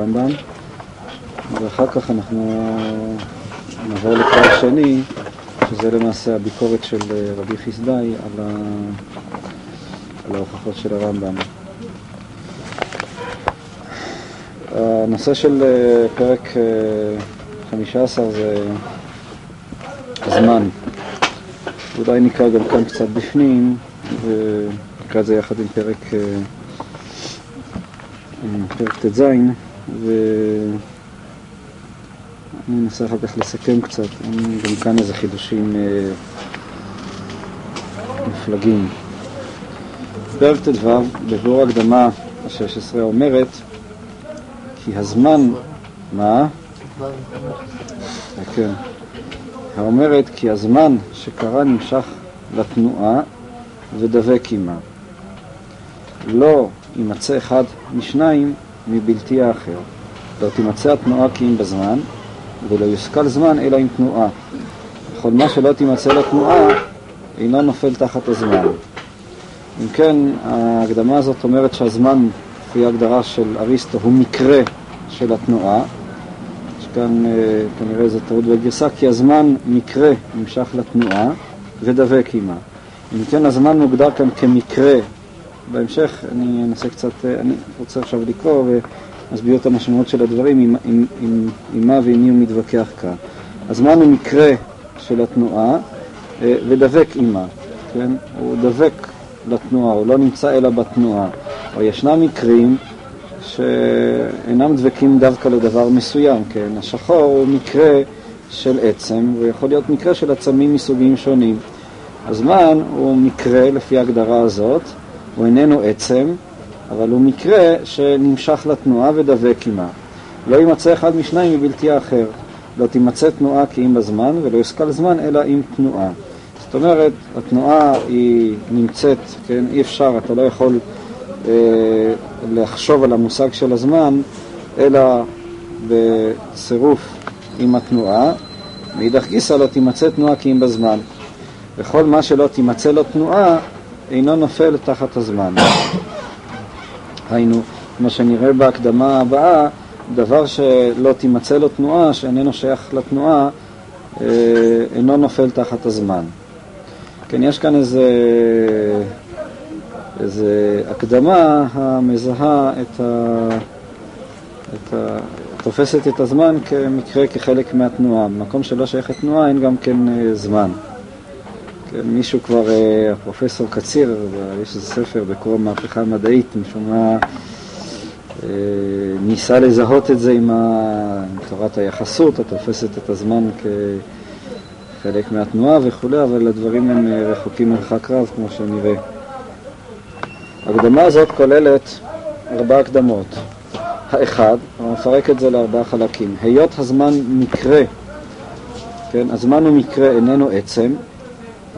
רמב"ם, ואחר כך אנחנו נעבור לקרוא שני, שזה למעשה הביקורת של רבי חסדאי על, ה... על ההוכחות של הרמב"ם. הנושא של פרק 15 זה הזמן. אולי נקרא גם כאן קצת בפנים, ונקרא את זה יחד עם פרק, פרק ט"ז. ואני אנסה אחר כך לסכם קצת, גם כאן איזה חידושים אה, מפלגים. פרק ט"ו, בביאור הקדמה ה-16 אומרת כי הזמן, מה? כן. האומרת כי הזמן שקרה נמשך לתנועה ודבק עימה. לא יימצא אחד משניים מבלתי האחר. לא תימצא התנועה כי אם בזמן, ולא יושכל זמן אלא עם תנועה. וכל מה שלא תימצא לתנועה אינו נופל תחת הזמן. אם כן, ההקדמה הזאת אומרת שהזמן, לפי ההגדרה של אריסטו, הוא מקרה של התנועה. יש כאן כנראה איזו טעות בגרסה, כי הזמן מקרה נמשך לתנועה ודבק עימה. אם כן, הזמן מוגדר כאן כמקרה בהמשך אני אנסה קצת, אני רוצה עכשיו לקרוא ואסביר את המשמעות של הדברים עם, עם, עם, עם מה ועם מי הוא מתווכח כאן. הזמן הוא מקרה של התנועה ודבק עימה, כן? הוא דבק לתנועה, הוא לא נמצא אלא בתנועה. או ישנם מקרים שאינם דבקים דווקא לדבר מסוים, כן? השחור הוא מקרה של עצם, והוא יכול להיות מקרה של עצמים מסוגים שונים. הזמן הוא מקרה לפי ההגדרה הזאת, הוא איננו עצם, אבל הוא מקרה שנמשך לתנועה ודבק עימה. לא יימצא אחד משניים מבלתי האחר. לא תימצא תנועה כי אם בזמן, ולא יושכל זמן אלא עם תנועה. זאת אומרת, התנועה היא נמצאת, כן, אי אפשר, אתה לא יכול אה, לחשוב על המושג של הזמן, אלא בצירוף עם התנועה. מאידך גיסא לא תימצא תנועה כי אם בזמן. וכל מה שלא תימצא לו תנועה, אינו נופל תחת הזמן. היינו, כמו שנראה בהקדמה הבאה, דבר שלא תימצא לו תנועה, שאיננו שייך לתנועה, אינו נופל תחת הזמן. כן, יש כאן איזה, איזה הקדמה המזהה את ה... את ה... תופסת את הזמן כמקרה, כחלק מהתנועה. במקום שלא שייך לתנועה אין גם כן זמן. מישהו כבר, הפרופסור קציר, יש איזה ספר בקרוא המהפכה המדעית, משום מה ניסה לזהות את זה עם תורת היחסות, התופסת את הזמן כחלק מהתנועה וכולי, אבל הדברים הם רחוקים מרחק רב, כמו שנראה. ההקדמה הזאת כוללת ארבע הקדמות. האחד, הוא מפרק את זה לארבעה חלקים. היות הזמן מקרה, כן, הזמן הוא מקרה, איננו עצם,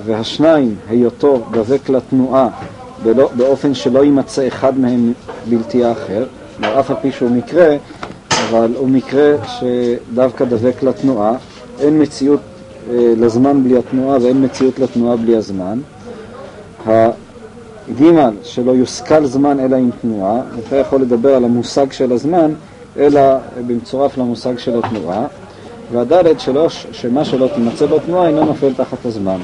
והשניים, היותו דבק לתנועה בלא, באופן שלא יימצא אחד מהם בלתי האחר, אף על פי שהוא מקרה, אבל הוא מקרה שדווקא דבק לתנועה, אין מציאות אה, לזמן בלי התנועה ואין מציאות לתנועה בלי הזמן. הגימל, שלא יושכל זמן אלא עם תנועה, אתה יכול לדבר על המושג של הזמן, אלא במצורף למושג של התנועה, והדלת, שלוש, שמה שלא תימצא בתנועה אינו נופל תחת הזמן.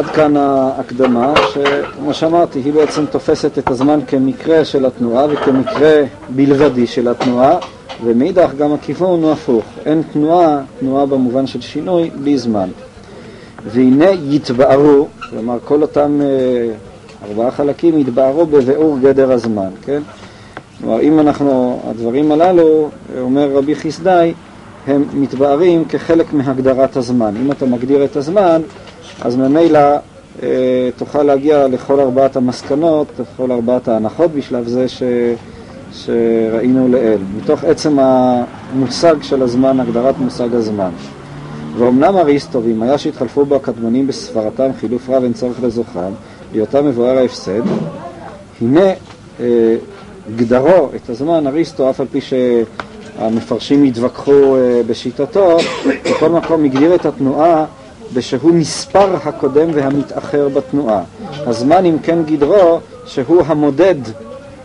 עד כאן ההקדמה, שכמו שאמרתי, היא בעצם תופסת את הזמן כמקרה של התנועה וכמקרה בלבדי של התנועה, ומאידך גם הכיוון הוא הפוך. אין תנועה, תנועה במובן של שינוי, בלי זמן. והנה יתבארו, כלומר כל אותם ארבעה חלקים יתבארו בביאור גדר הזמן, כן? כלומר, אם אנחנו, הדברים הללו, אומר רבי חסדאי, הם מתבארים כחלק מהגדרת הזמן. אם אתה מגדיר את הזמן, אז ממילא אה, תוכל להגיע לכל ארבעת המסקנות, לכל ארבעת ההנחות בשלב זה ש, שראינו לעיל, מתוך עצם המושג של הזמן, הגדרת מושג הזמן. ואומנם אריסטו, ואם היה שהתחלפו בו הקדמונים בסברתם חילוף רב אין צורך לזוכרם, בהיותם מבואר ההפסד, הנה אה, גדרו את הזמן, אריסטו, אף על פי שהמפרשים התווכחו אה, בשיטתו, בכל מקום הגדיר את התנועה בשהוא מספר הקודם והמתאחר בתנועה. הזמן אם כן גדרו שהוא המודד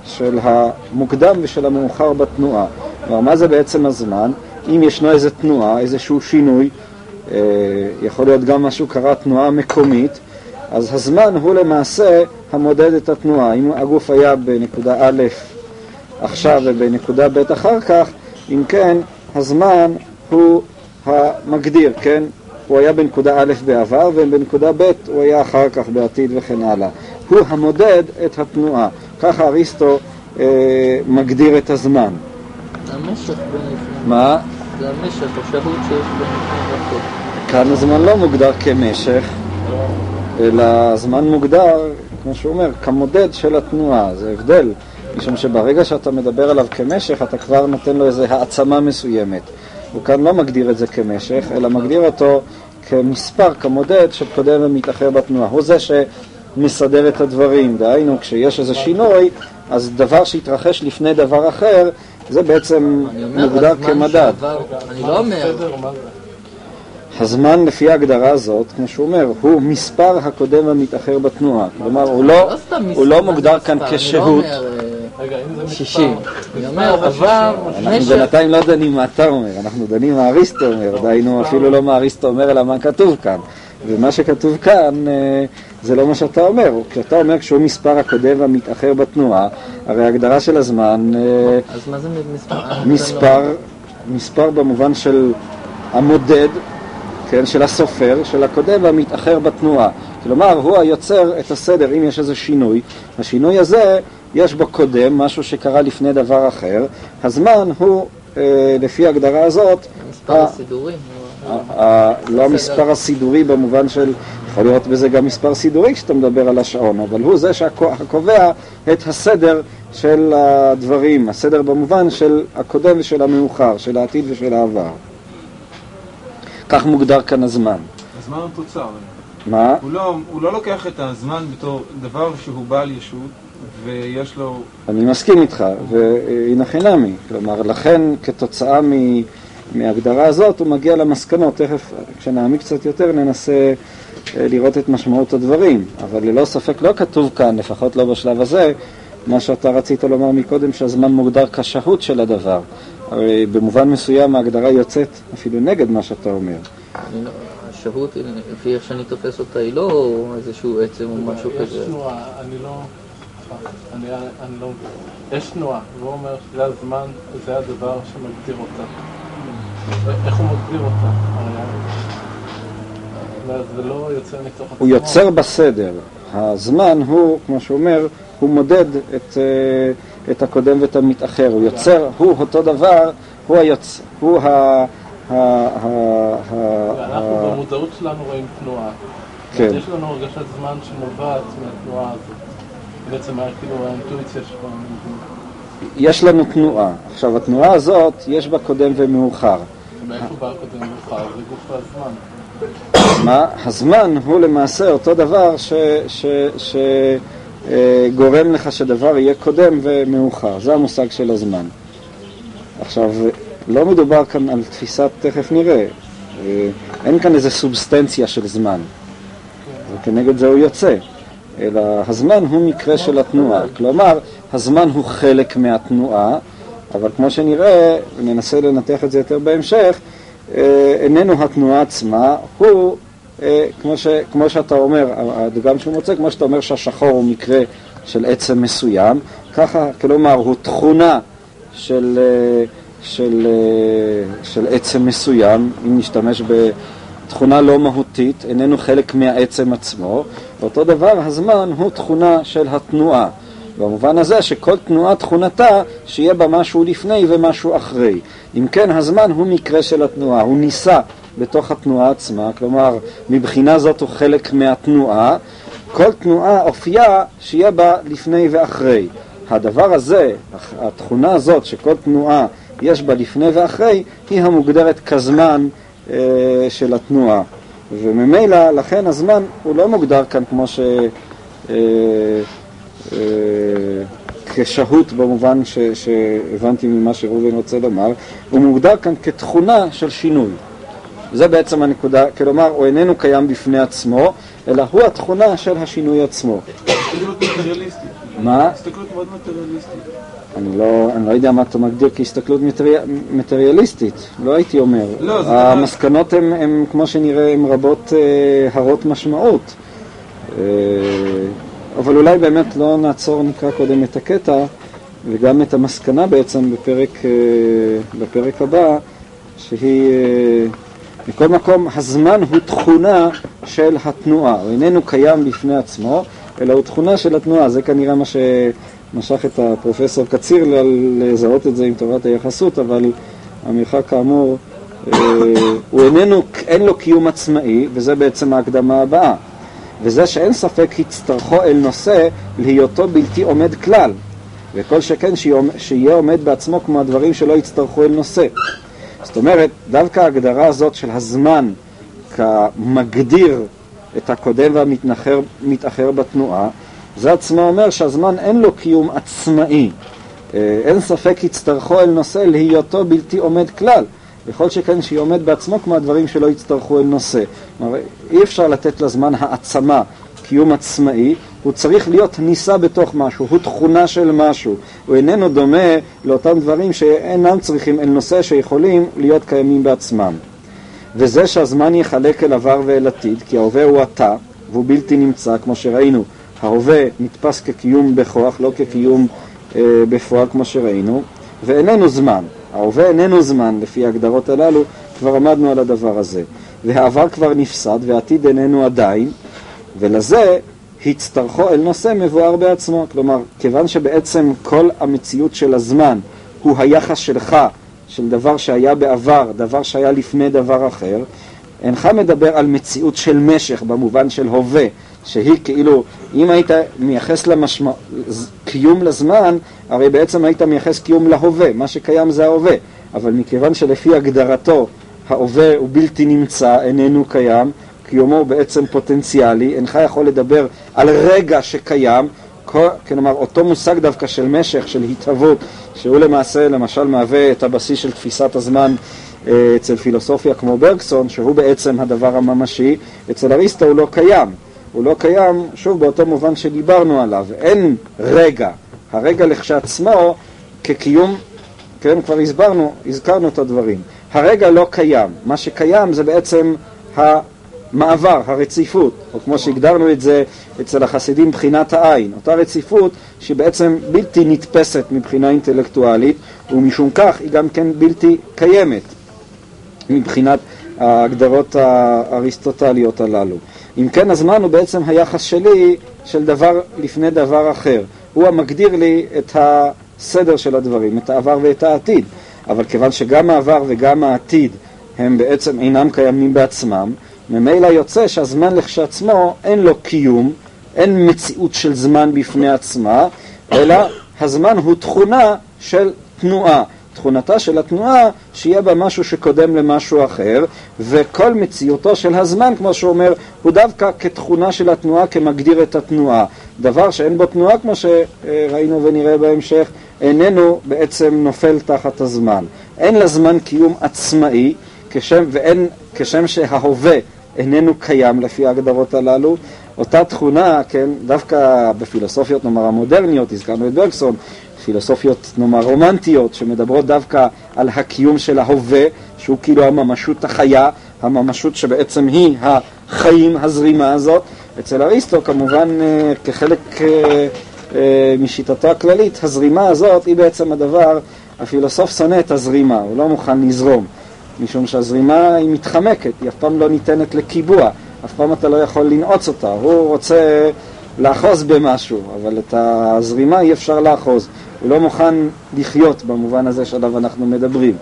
של המוקדם ושל המאוחר בתנועה. כלומר, מה זה בעצם הזמן? אם ישנו איזה תנועה, איזשהו שינוי, אה, יכול להיות גם משהו קרה תנועה מקומית, אז הזמן הוא למעשה המודד את התנועה. אם הגוף היה בנקודה א' עכשיו ובנקודה ב' אחר כך, אם כן, הזמן הוא המגדיר, כן? הוא היה בנקודה א' בעבר ובנקודה ב' הוא היה אחר כך בעתיד וכן הלאה. הוא המודד את התנועה. ככה אריסטו אה, מגדיר את הזמן. המשך בין לפני. מה? זה המשך, השהות שיש בין לפני. כאן הזמן לא מוגדר כמשך, אלא הזמן מוגדר, כמו שהוא אומר, כמודד של התנועה. זה הבדל, משום שברגע שאתה מדבר עליו כמשך, אתה כבר נותן לו איזו העצמה מסוימת. הוא כאן לא מגדיר את זה כמשך, אלא מגדיר אותו כמספר, כמודד שקודם ומתאחר בתנועה. הוא זה שמסדר את הדברים, דהיינו כשיש איזה שינוי, אז דבר שהתרחש לפני דבר אחר, זה בעצם מוגדר כמדד. שעבר, אני לא אומר, הזמן לפי ההגדרה הזאת, כמו שהוא אומר, הוא מספר הקודם המתאחר בתנועה. כלומר, הוא לא, לא הוא לא מוגדר כאן אני לא כשהות. 60. אני אומר, עבר אנחנו בינתיים לא דנים מה אתה אומר, אנחנו דנים מה אריסטו אומר, דהיינו אפילו לא מה אריסטו אומר, אלא מה כתוב כאן. ומה שכתוב כאן אה, זה לא מה שאתה אומר. כשאתה אומר כשהוא מספר הקודם והמתאחר בתנועה, הרי ההגדרה של הזמן, אה, אז מה זה מספר? אה, מספר, מספר במובן של המודד, כן, של הסופר, של הקודם והמתאחר בתנועה. כלומר, הוא היוצר את הסדר, אם יש איזה שינוי, השינוי הזה, יש בו קודם, משהו שקרה לפני דבר אחר, הזמן הוא, אה, לפי ההגדרה הזאת, מספר ה- הסידורי. ה- ה- לא המספר הסידורי במובן של, יכול להיות בזה גם מספר סידורי כשאתה מדבר על השעון, אבל הוא זה שקובע את הסדר של הדברים, הסדר במובן של הקודם ושל המאוחר, של העתיד ושל העבר. כך מוגדר כאן הזמן. הזמן הוא תוצר. מה? הוא לא, הוא לא לוקח את הזמן בתור דבר שהוא בעל ישות ויש לו... אני מסכים איתך, והנה חינמי. כלומר, לכן כתוצאה מ- מההגדרה הזאת הוא מגיע למסקנות. תכף, כשנעמיק קצת יותר, ננסה אה, לראות את משמעות הדברים. אבל ללא ספק לא כתוב כאן, לפחות לא בשלב הזה, מה שאתה רצית לומר מקודם, שהזמן מוגדר כשהות של הדבר. הרי במובן מסוים ההגדרה יוצאת אפילו נגד מה שאתה אומר. אני לא- השהות, לפי איך שאני תופס אותה, היא לא איזשהו עצם או משהו יש כזה. אני לא... אני, אני לא... יש תנועה, והוא אומר שזה הזמן, זה הדבר שמגדיר אותה. איך הוא מגדיר אותה? הרי... זה לא יוצא מתוך עצמו. הוא יוצר בסדר. הזמן הוא, כמו שהוא אומר, הוא מודד את, אה, את הקודם ואת המתאחר. הוא יוצר, הוא אותו דבר, הוא היוצ... הוא ה... ה... ה... ה... אנחנו ה... במודעות שלנו רואים תנועה. כן. יש לנו הרגשת זמן שנובעת מהתנועה הזאת. בעצם כאילו האינטואיציה. יש לנו תנועה. עכשיו, התנועה הזאת, יש בה קודם ומאוחר. מאיפה בא קודם מאוחר? זה גוף הזמן. מה? הזמן הוא למעשה אותו דבר ש... ש... ש... אה, לך שדבר יהיה קודם ומאוחר. זה המושג של הזמן. עכשיו, לא מדובר כאן על תפיסת, תכף נראה, אה, אין כאן איזה סובסטנציה של זמן, וכנגד זה הוא יוצא, אלא הזמן הוא מקרה של התנועה. כלומר, הזמן הוא חלק מהתנועה, אבל כמו שנראה, וננסה לנתח את זה יותר בהמשך, אה, איננו התנועה עצמה, הוא, אה, כמו, ש, כמו שאתה אומר, הדגם שהוא מוצא, כמו שאתה אומר שהשחור הוא מקרה של עצם מסוים, ככה, כלומר, הוא תכונה של, אה, של, אה, של עצם מסוים, אם נשתמש בתכונה לא מהותית, איננו חלק מהעצם עצמו, ואותו דבר הזמן הוא תכונה של התנועה. במובן הזה שכל תנועה תכונתה שיהיה בה משהו לפני ומשהו אחרי. אם כן, הזמן הוא מקרה של התנועה, הוא נישא בתוך התנועה עצמה, כלומר, מבחינה זאת הוא חלק מהתנועה. כל תנועה אופייה שיהיה בה לפני ואחרי. הדבר הזה, התכונה הזאת שכל תנועה יש בה לפני ואחרי, היא המוגדרת כזמן של התנועה. וממילא, לכן הזמן הוא לא מוגדר כאן כמו ש... אה, אה, כשהות במובן ש, שהבנתי ממה שראובן רוצה לומר, הוא מוגדר כאן כתכונה של שינוי. זה בעצם הנקודה, כלומר הוא איננו קיים בפני עצמו, אלא הוא התכונה של השינוי עצמו. הסתכלות מטריאליסטית. מה? הסתכלות מאוד מטריאליסטית. אני לא, אני לא יודע מה אתה מגדיר כהסתכלות מטרי... מטריאליסטית, לא הייתי אומר. לא, המסקנות הן, הן, כמו שנראה, הן רבות אה, הרות משמעות. אה, אבל אולי באמת לא נעצור, נקרא קודם את הקטע, וגם את המסקנה בעצם בפרק, אה, בפרק הבא, שהיא, אה, מכל מקום, הזמן הוא תכונה של התנועה, הוא איננו קיים בפני עצמו, אלא הוא תכונה של התנועה, זה כנראה מה שמשך את הפרופסור קציר לזהות את זה עם תורת היחסות, אבל המרחק כאמור, אה, הוא איננו, אין לו קיום עצמאי, וזה בעצם ההקדמה הבאה. וזה שאין ספק הצטרכו אל נושא להיותו בלתי עומד כלל, וכל שכן שיהיה עומד בעצמו כמו הדברים שלא יצטרכו אל נושא. זאת אומרת, דווקא ההגדרה הזאת של הזמן כמגדיר את הקודם והמתאחר בתנועה, זה עצמו אומר שהזמן אין לו קיום עצמאי. אה, אין ספק יצטרכו אל נושא להיותו בלתי עומד כלל. וכל שכן שהיא עומד בעצמו כמו הדברים שלא יצטרכו אל נושא. כלומר, אי אפשר לתת לזמן העצמה, קיום עצמאי, הוא צריך להיות נישא בתוך משהו, הוא תכונה של משהו. הוא איננו דומה לאותם דברים שאינם צריכים אל נושא שיכולים להיות קיימים בעצמם. וזה שהזמן יחלק אל עבר ואל עתיד, כי ההווה הוא אתה, והוא בלתי נמצא, כמו שראינו. ההווה נתפס כקיום בכוח, לא כקיום אה, בפועל, כמו שראינו, ואיננו זמן. ההווה איננו זמן, לפי ההגדרות הללו, כבר עמדנו על הדבר הזה. והעבר כבר נפסד, והעתיד איננו עדיין, ולזה הצטרכו אל נושא מבואר בעצמו. כלומר, כיוון שבעצם כל המציאות של הזמן הוא היחס שלך, של דבר שהיה בעבר, דבר שהיה לפני דבר אחר, אינך מדבר על מציאות של משך במובן של הווה, שהיא כאילו, אם היית מייחס למשמע... קיום לזמן, הרי בעצם היית מייחס קיום להווה, מה שקיים זה ההווה, אבל מכיוון שלפי הגדרתו ההווה הוא בלתי נמצא, איננו קיים, קיומו הוא בעצם פוטנציאלי, אינך יכול לדבר על רגע שקיים, כלומר אותו מושג דווקא של משך, של התהוות, שהוא למעשה למשל מהווה את הבסיס של תפיסת הזמן אה, אצל פילוסופיה כמו ברקסון, שהוא בעצם הדבר הממשי, אצל אריסטו הוא לא קיים. הוא לא קיים, שוב, באותו מובן שדיברנו עליו. אין רגע. הרגע לכשעצמו כקיום, כן, כבר הסברנו, הזכרנו את הדברים. הרגע לא קיים. מה שקיים זה בעצם המעבר, הרציפות, או כמו שהגדרנו את זה אצל החסידים, בחינת העין. אותה רציפות שבעצם בלתי נתפסת מבחינה אינטלקטואלית, ומשום כך היא גם כן בלתי קיימת מבחינת ההגדרות האריסטוטליות הללו. אם כן, הזמן הוא בעצם היחס שלי של דבר לפני דבר אחר. הוא המגדיר לי את הסדר של הדברים, את העבר ואת העתיד. אבל כיוון שגם העבר וגם העתיד הם בעצם אינם קיימים בעצמם, ממילא יוצא שהזמן לכשעצמו אין לו קיום, אין מציאות של זמן בפני עצמה, אלא הזמן הוא תכונה של תנועה. תכונתה של התנועה שיהיה בה משהו שקודם למשהו אחר, וכל מציאותו של הזמן, כמו שהוא אומר, הוא דווקא כתכונה של התנועה, כמגדיר את התנועה. דבר שאין בו תנועה, כמו שראינו ונראה בהמשך, איננו בעצם נופל תחת הזמן. אין לזמן קיום עצמאי, כשם, ואין, כשם שההווה איננו קיים לפי ההגדרות הללו, אותה תכונה, כן, דווקא בפילוסופיות נאמר המודרניות, הזכרנו את ברקסון, פילוסופיות נאמר רומנטיות שמדברות דווקא על הקיום של ההווה שהוא כאילו הממשות החיה, הממשות שבעצם היא החיים, הזרימה הזאת. אצל אריסטו כמובן אה, כחלק אה, אה, משיטתו הכללית, הזרימה הזאת היא בעצם הדבר, הפילוסוף שונא את הזרימה, הוא לא מוכן לזרום, משום שהזרימה היא מתחמקת, היא אף פעם לא ניתנת לקיבוע, אף פעם אתה לא יכול לנעוץ אותה, הוא רוצה לאחוז במשהו, אבל את הזרימה אי אפשר לאחוז. לא מוכן לחיות במובן הזה שעליו אנחנו מדברים.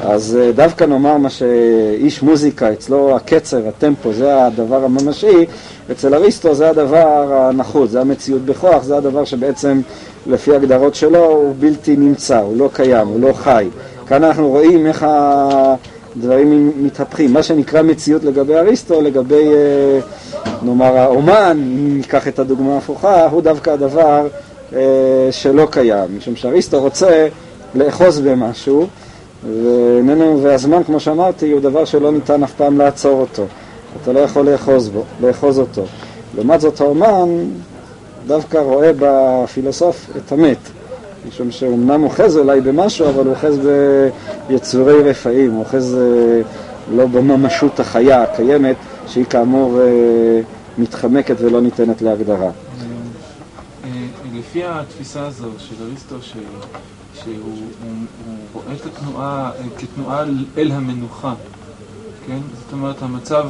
אז אה, דווקא נאמר מה שאיש מוזיקה, אצלו הקצר, הטמפו, זה הדבר הממשי, אצל אריסטו זה הדבר הנחות, זה המציאות בכוח, זה הדבר שבעצם לפי הגדרות שלו הוא בלתי נמצא, הוא לא קיים, הוא לא חי. כאן אנחנו רואים איך הדברים מתהפכים. מה שנקרא מציאות לגבי אריסטו, לגבי אה, נאמר האומן, אם ניקח את הדוגמה ההפוכה, הוא דווקא הדבר שלא קיים, משום שאריסטו רוצה לאחוז במשהו, ואיננו, והזמן, כמו שאמרתי, הוא דבר שלא ניתן אף פעם לעצור אותו. אתה לא יכול לאחוז, בו, לאחוז אותו. לעומת זאת האומן דווקא רואה בפילוסוף את המת, משום שאומנם אוחז אולי במשהו, אבל הוא אוחז ביצורי רפאים, הוא אוחז אה, לא בממשות החיה הקיימת, שהיא כאמור אה, מתחמקת ולא ניתנת להגדרה. לפי התפיסה הזו של אריסטו, ש... שהוא הוא, הוא רואה את התנועה כתנועה אל המנוחה, כן? זאת אומרת, המצב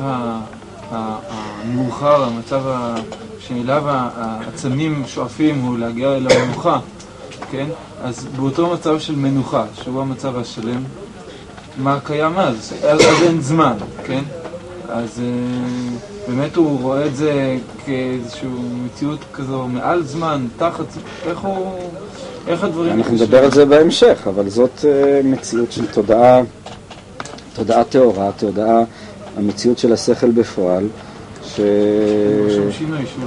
המאוחר, המצב שאליו העצמים שואפים הוא להגיע אל המנוחה, כן? אז באותו מצב של מנוחה, שהוא המצב השלם, מה קיים? אז, אז אין זמן, כן? אז אה, באמת הוא רואה את זה כאיזושהי מציאות כזו מעל זמן, תחת, איך הוא... איך הדברים... אנחנו נדבר על זה בהמשך, אבל זאת אה, מציאות של תודעה, תודעה טהורה, תודעה, המציאות של השכל בפועל, ש...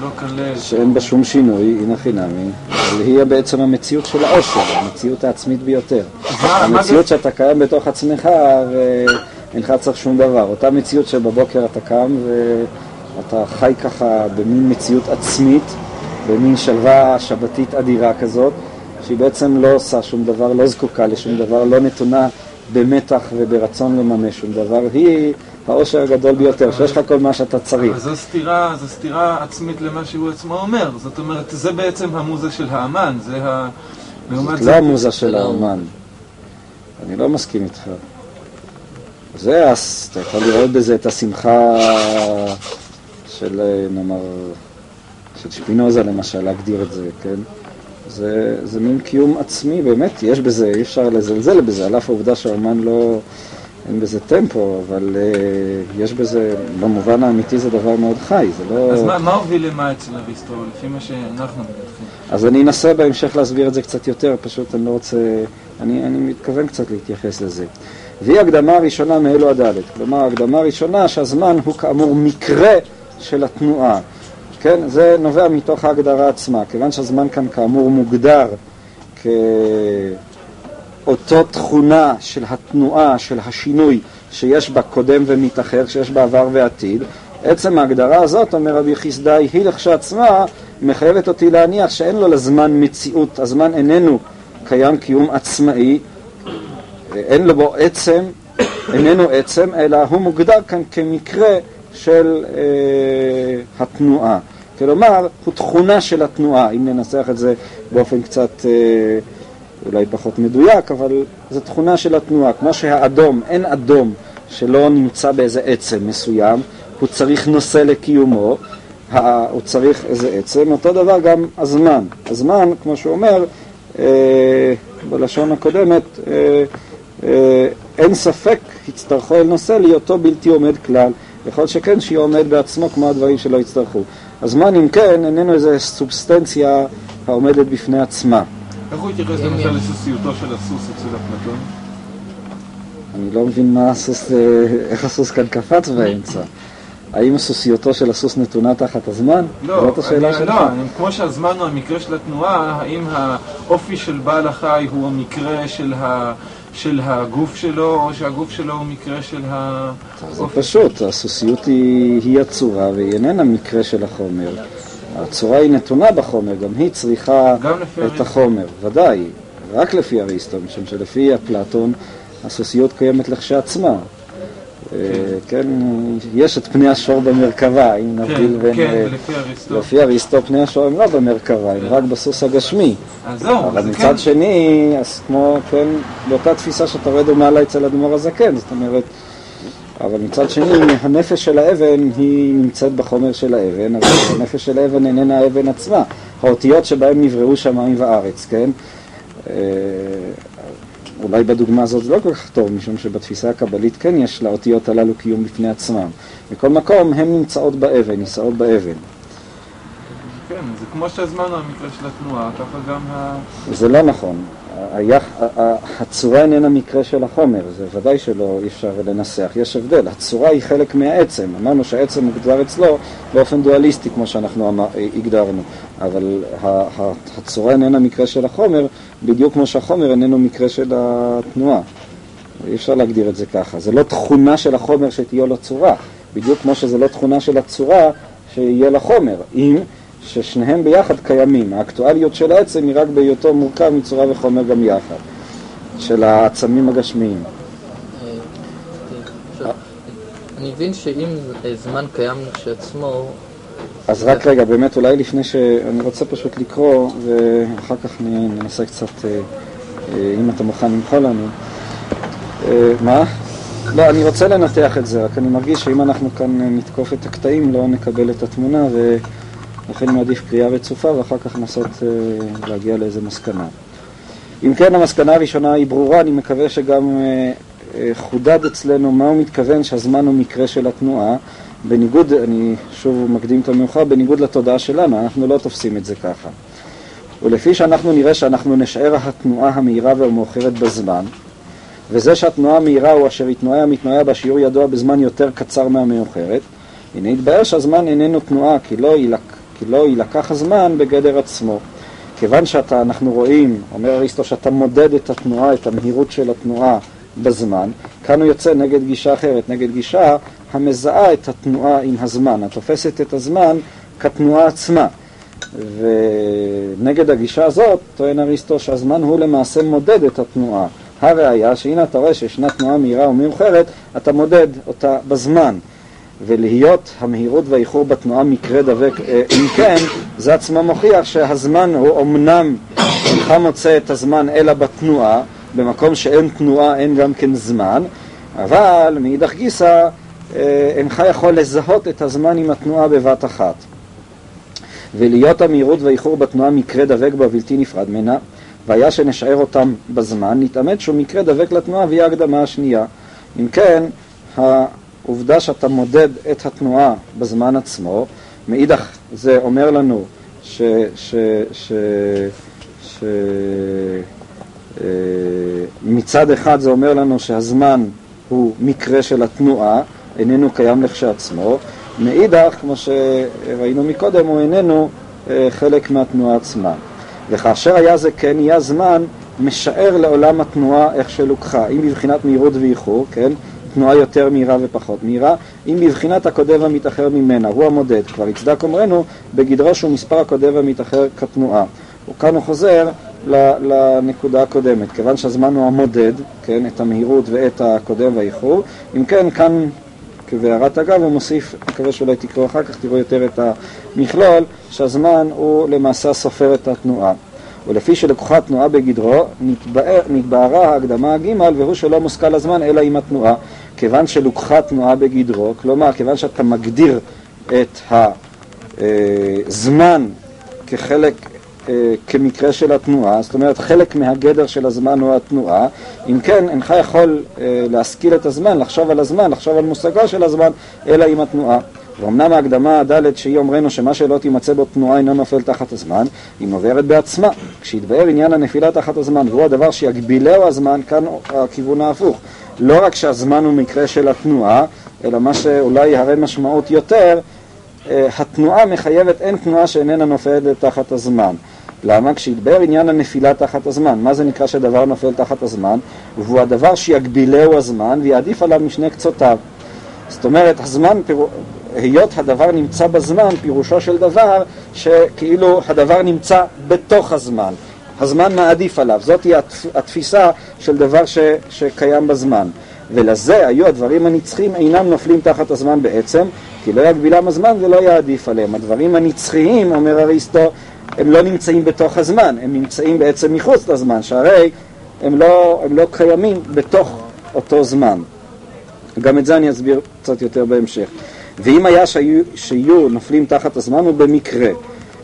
לא שאין בה שום שינוי, הנה חינמי, אבל היא בעצם המציאות של העושר, המציאות העצמית ביותר. המציאות שאתה קיים בתוך עצמך ואינך צריך שום דבר. אותה מציאות שבבוקר אתה קם ואתה חי ככה במין מציאות עצמית, במין שלווה שבתית אדירה כזאת, שהיא בעצם לא עושה שום דבר, לא זקוקה לשום דבר, לא נתונה במתח וברצון לממש שום דבר. היא העושר הגדול ביותר, שיש לך כל מה שאתה צריך. זו סתירה, זו סתירה עצמית למה שהוא עצמו אומר. זאת אומרת, זה בעצם המוזה של האמן, זה ה... זאת לא המוזה של האמן. אני לא מסכים איתך. זה, אתה יכול לראות בזה את השמחה של, נאמר, של שפינוזה למשל, להגדיר את זה, כן? זה, זה מין קיום עצמי, באמת, יש בזה, אי אפשר לזלזל בזה, על אף העובדה שהאומן לא... אין בזה טמפו, אבל uh, יש בזה, במובן האמיתי זה דבר מאוד חי, זה לא... אז מה, מה הוביל למה אצל אריסטו, לפי מה שאנחנו מדווחים? אז אני אנסה בהמשך להסביר את זה קצת יותר, פשוט אני לא רוצה, אני, אני מתכוון קצת להתייחס לזה. והיא הקדמה הראשונה מאלו עד ד', כלומר הקדמה הראשונה שהזמן הוא כאמור מקרה של התנועה, כן? זה נובע מתוך ההגדרה עצמה, כיוון שהזמן כאן כאמור מוגדר כ... אותו תכונה של התנועה, של השינוי שיש בה קודם ומתאחר, שיש בה עבר ועתיד, עצם ההגדרה הזאת, אומר רבי חסדאי, היא לכשעצמה מחייבת אותי להניח שאין לו לזמן מציאות, הזמן איננו קיים קיום עצמאי, אין לו עצם, איננו עצם, אלא הוא מוגדר כאן כמקרה של אה, התנועה. כלומר, הוא תכונה של התנועה, אם ננסח את זה באופן קצת... אה, אולי פחות מדויק, אבל זו תכונה של התנועה. כמו שהאדום, אין אדום שלא נמצא באיזה עצם מסוים, הוא צריך נושא לקיומו, הוא צריך איזה עצם, אותו דבר גם הזמן. הזמן, כמו שהוא אומר, אה, בלשון הקודמת, אה, אין ספק, יצטרכו אל נושא להיותו בלתי עומד כלל. יכול שכן שיהיה עומד בעצמו כמו הדברים שלא יצטרכו. הזמן, אם כן, איננו איזו סובסטנציה העומדת בפני עצמה. איך הוא התייחס למשל לסוסיותו של הסוס אצל אפלטון? אני לא מבין מה הסוס, אה, איך הסוס כאן קפץ באמצע. האם סוסיותו של הסוס נתונה תחת הזמן? לא, זאת השאלה שלך. לא, כמו שהזמן הוא המקרה של התנועה, האם האופי של בעל החי הוא המקרה של, ה, של הגוף שלו, או שהגוף שלו הוא מקרה של ה... זה פשוט, הסוסיות היא, היא הצורה והיא איננה מקרה של החומר. הצורה היא נתונה בחומר, גם היא צריכה את החומר, ודאי, רק לפי אריסטו, משום שלפי אפלטון הסוסיות קיימת לכשעצמה. אה, כן, יש את פני השור במרכבה, אם נבדיל כן, בין... כן, לפי אריסטו. לפי אריסטו פני השור הם לא במרכבה, הם רק בסוס הגשמי. אז זהו, אבל מצד כן. שני, אז כמו, כן, באותה תפיסה שאתה רואה דומה אצל אדמו"ר הזקן, זאת אומרת, אבל מצד שני, הנפש של האבן היא נמצאת בחומר של האבן, אבל הנפש של האבן איננה האבן עצמה. האותיות שבהן נבראו שמיים וארץ, כן? אולי בדוגמה הזאת זה לא כל כך טוב, משום שבתפיסה הקבלית כן יש לאותיות הללו קיום בפני עצמם. מכל מקום, הן נמצאות באבן, נישאות באבן. כן, זה כמו שהזמן הוא המקרה של התנועה, ככה גם ה... זה לא נכון. היח... הצורה איננה מקרה של החומר, זה ודאי שלא אי אפשר לנסח, יש הבדל. הצורה היא חלק מהעצם, אמרנו שהעצם מוגדר אצלו באופן דואליסטי, כמו שאנחנו אמר, הגדרנו, אבל הצורה איננה מקרה של החומר, בדיוק כמו שהחומר איננו מקרה של התנועה. אי אפשר להגדיר את זה ככה. זה לא תכונה של החומר שתהיה לו צורה, בדיוק כמו שזה לא תכונה של הצורה שיהיה לחומר, אם ששניהם ביחד קיימים. האקטואליות של העצם היא רק בהיותו מורכב מצורה וחומר גם יחד, של העצמים הגשמיים. אני מבין שאם זמן קיים כשלעצמו, אז רק רגע, באמת אולי לפני ש... אני רוצה פשוט לקרוא ואחר כך ננסה קצת, אה, אה, אם אתה מוכן למחול לנו. אה, מה? לא, אני רוצה לנתח את זה, רק אני מרגיש שאם אנחנו כאן נתקוף את הקטעים לא נקבל את התמונה ולכן מעדיף קריאה רצופה ואחר כך לנסות להגיע לאיזה מסקנה. אם כן, המסקנה הראשונה היא ברורה, אני מקווה שגם חודד אצלנו מה הוא מתכוון שהזמן הוא מקרה של התנועה בניגוד, אני שוב מקדים את המאוחר, בניגוד לתודעה שלנו, אנחנו לא תופסים את זה ככה. ולפי שאנחנו נראה שאנחנו נשאר התנועה המהירה והמאוחרת בזמן, וזה שהתנועה המהירה הוא אשר יתנועה המתנועה בשיעור ידוע בזמן יותר קצר מהמאוחרת, הנה יתבהר שהזמן איננו תנועה, כי לא, ילק, כי לא יילקח הזמן בגדר עצמו. כיוון שאנחנו רואים, אומר אריסטו, שאתה מודד את התנועה, את המהירות של התנועה בזמן, כאן הוא יוצא נגד גישה אחרת, נגד גישה המזהה את התנועה עם הזמן, התופסת את הזמן כתנועה עצמה. ונגד הגישה הזאת טוען אריסטו שהזמן הוא למעשה מודד את התנועה. הראיה שהנה אתה רואה שישנה תנועה מהירה ומאוחרת, אתה מודד אותה בזמן. ולהיות המהירות והאיחור בתנועה מקרה דבק, אה, אם כן, זה עצמו מוכיח שהזמן הוא אמנם אינך מוצא את הזמן אלא בתנועה, במקום שאין תנועה אין גם כן זמן, אבל מאידך גיסא אה, אינך יכול לזהות את הזמן עם התנועה בבת אחת. ולהיות המהירות והאיחור בתנועה מקרה דבק בה בלתי נפרד ממנה, והיה שנשאר אותם בזמן, נתעמת שהוא מקרה דבק לתנועה והיא ההקדמה השנייה. אם כן, העובדה שאתה מודד את התנועה בזמן עצמו, מאידך זה אומר לנו ש... ש, ש, ש אה, מצד אחד זה אומר לנו שהזמן הוא מקרה של התנועה, איננו קיים לכשעצמו, מאידך, כמו שראינו מקודם, הוא איננו אה, חלק מהתנועה עצמה. וכאשר היה זה כן, יהיה הזמן משער לעולם התנועה איך שלוקחה, אם בבחינת מהירות ואיחור, כן, תנועה יותר מהירה ופחות מהירה, אם בבחינת הקודם המתאחר ממנה, הוא המודד, כבר יצדק אומרנו, בגדרו שהוא מספר הקודם המתאחר כתנועה. וכאן הוא חוזר לנקודה הקודמת, כיוון שהזמן הוא המודד, כן, את המהירות ואת הקודם והאיחור, אם כן, כאן כבהערת אגב הוא מוסיף, מקווה שאולי תקראו אחר כך, תראו יותר את המכלול, שהזמן הוא למעשה סופר את התנועה. ולפי שלקוחה תנועה בגדרו, נתבהרה ההקדמה הג' והוא שלא מושכל הזמן אלא עם התנועה. כיוון שלוקחה תנועה בגדרו, כלומר, כיוון שאתה מגדיר את הזמן כחלק אה, כמקרה של התנועה, זאת אומרת חלק מהגדר של הזמן הוא התנועה, אם כן אינך יכול אה, להשכיל את הזמן, לחשוב על הזמן, לחשוב על מושגו של הזמן, אלא עם התנועה. ואומנם ההקדמה הדלת שהיא אומרנו שמה שלא תימצא בו תנועה אינו נופל תחת הזמן, היא נוברת בעצמה. כשיתבהר עניין הנפילה תחת הזמן והוא הדבר שיגבילהו הזמן, כאן הכיוון ההפוך. לא רק שהזמן הוא מקרה של התנועה, אלא מה שאולי הרי משמעות יותר, אה, התנועה מחייבת, אין תנועה שאיננה נופלת תחת הזמן. למה? כשיתבהר עניין הנפילה תחת הזמן. מה זה נקרא שדבר נופל תחת הזמן? והוא הדבר שיגבילהו הזמן ויעדיף עליו משני קצותיו. זאת אומרת, הזמן, פיר... היות הדבר נמצא בזמן, פירושו של דבר שכאילו הדבר נמצא בתוך הזמן. הזמן מעדיף עליו, זאת היא התפיסה של דבר ש... שקיים בזמן. ולזה היו הדברים הנצחיים אינם נופלים תחת הזמן בעצם, כי לא יגבילם הזמן ולא יעדיף עליהם. הדברים הנצחיים, אומר אריסטו, הם לא נמצאים בתוך הזמן, הם נמצאים בעצם מחוץ לזמן, שהרי הם לא, הם לא קיימים בתוך אותו זמן. גם את זה אני אסביר קצת יותר בהמשך. ואם היה שיהיו, שיהיו נופלים תחת הזמן הוא במקרה.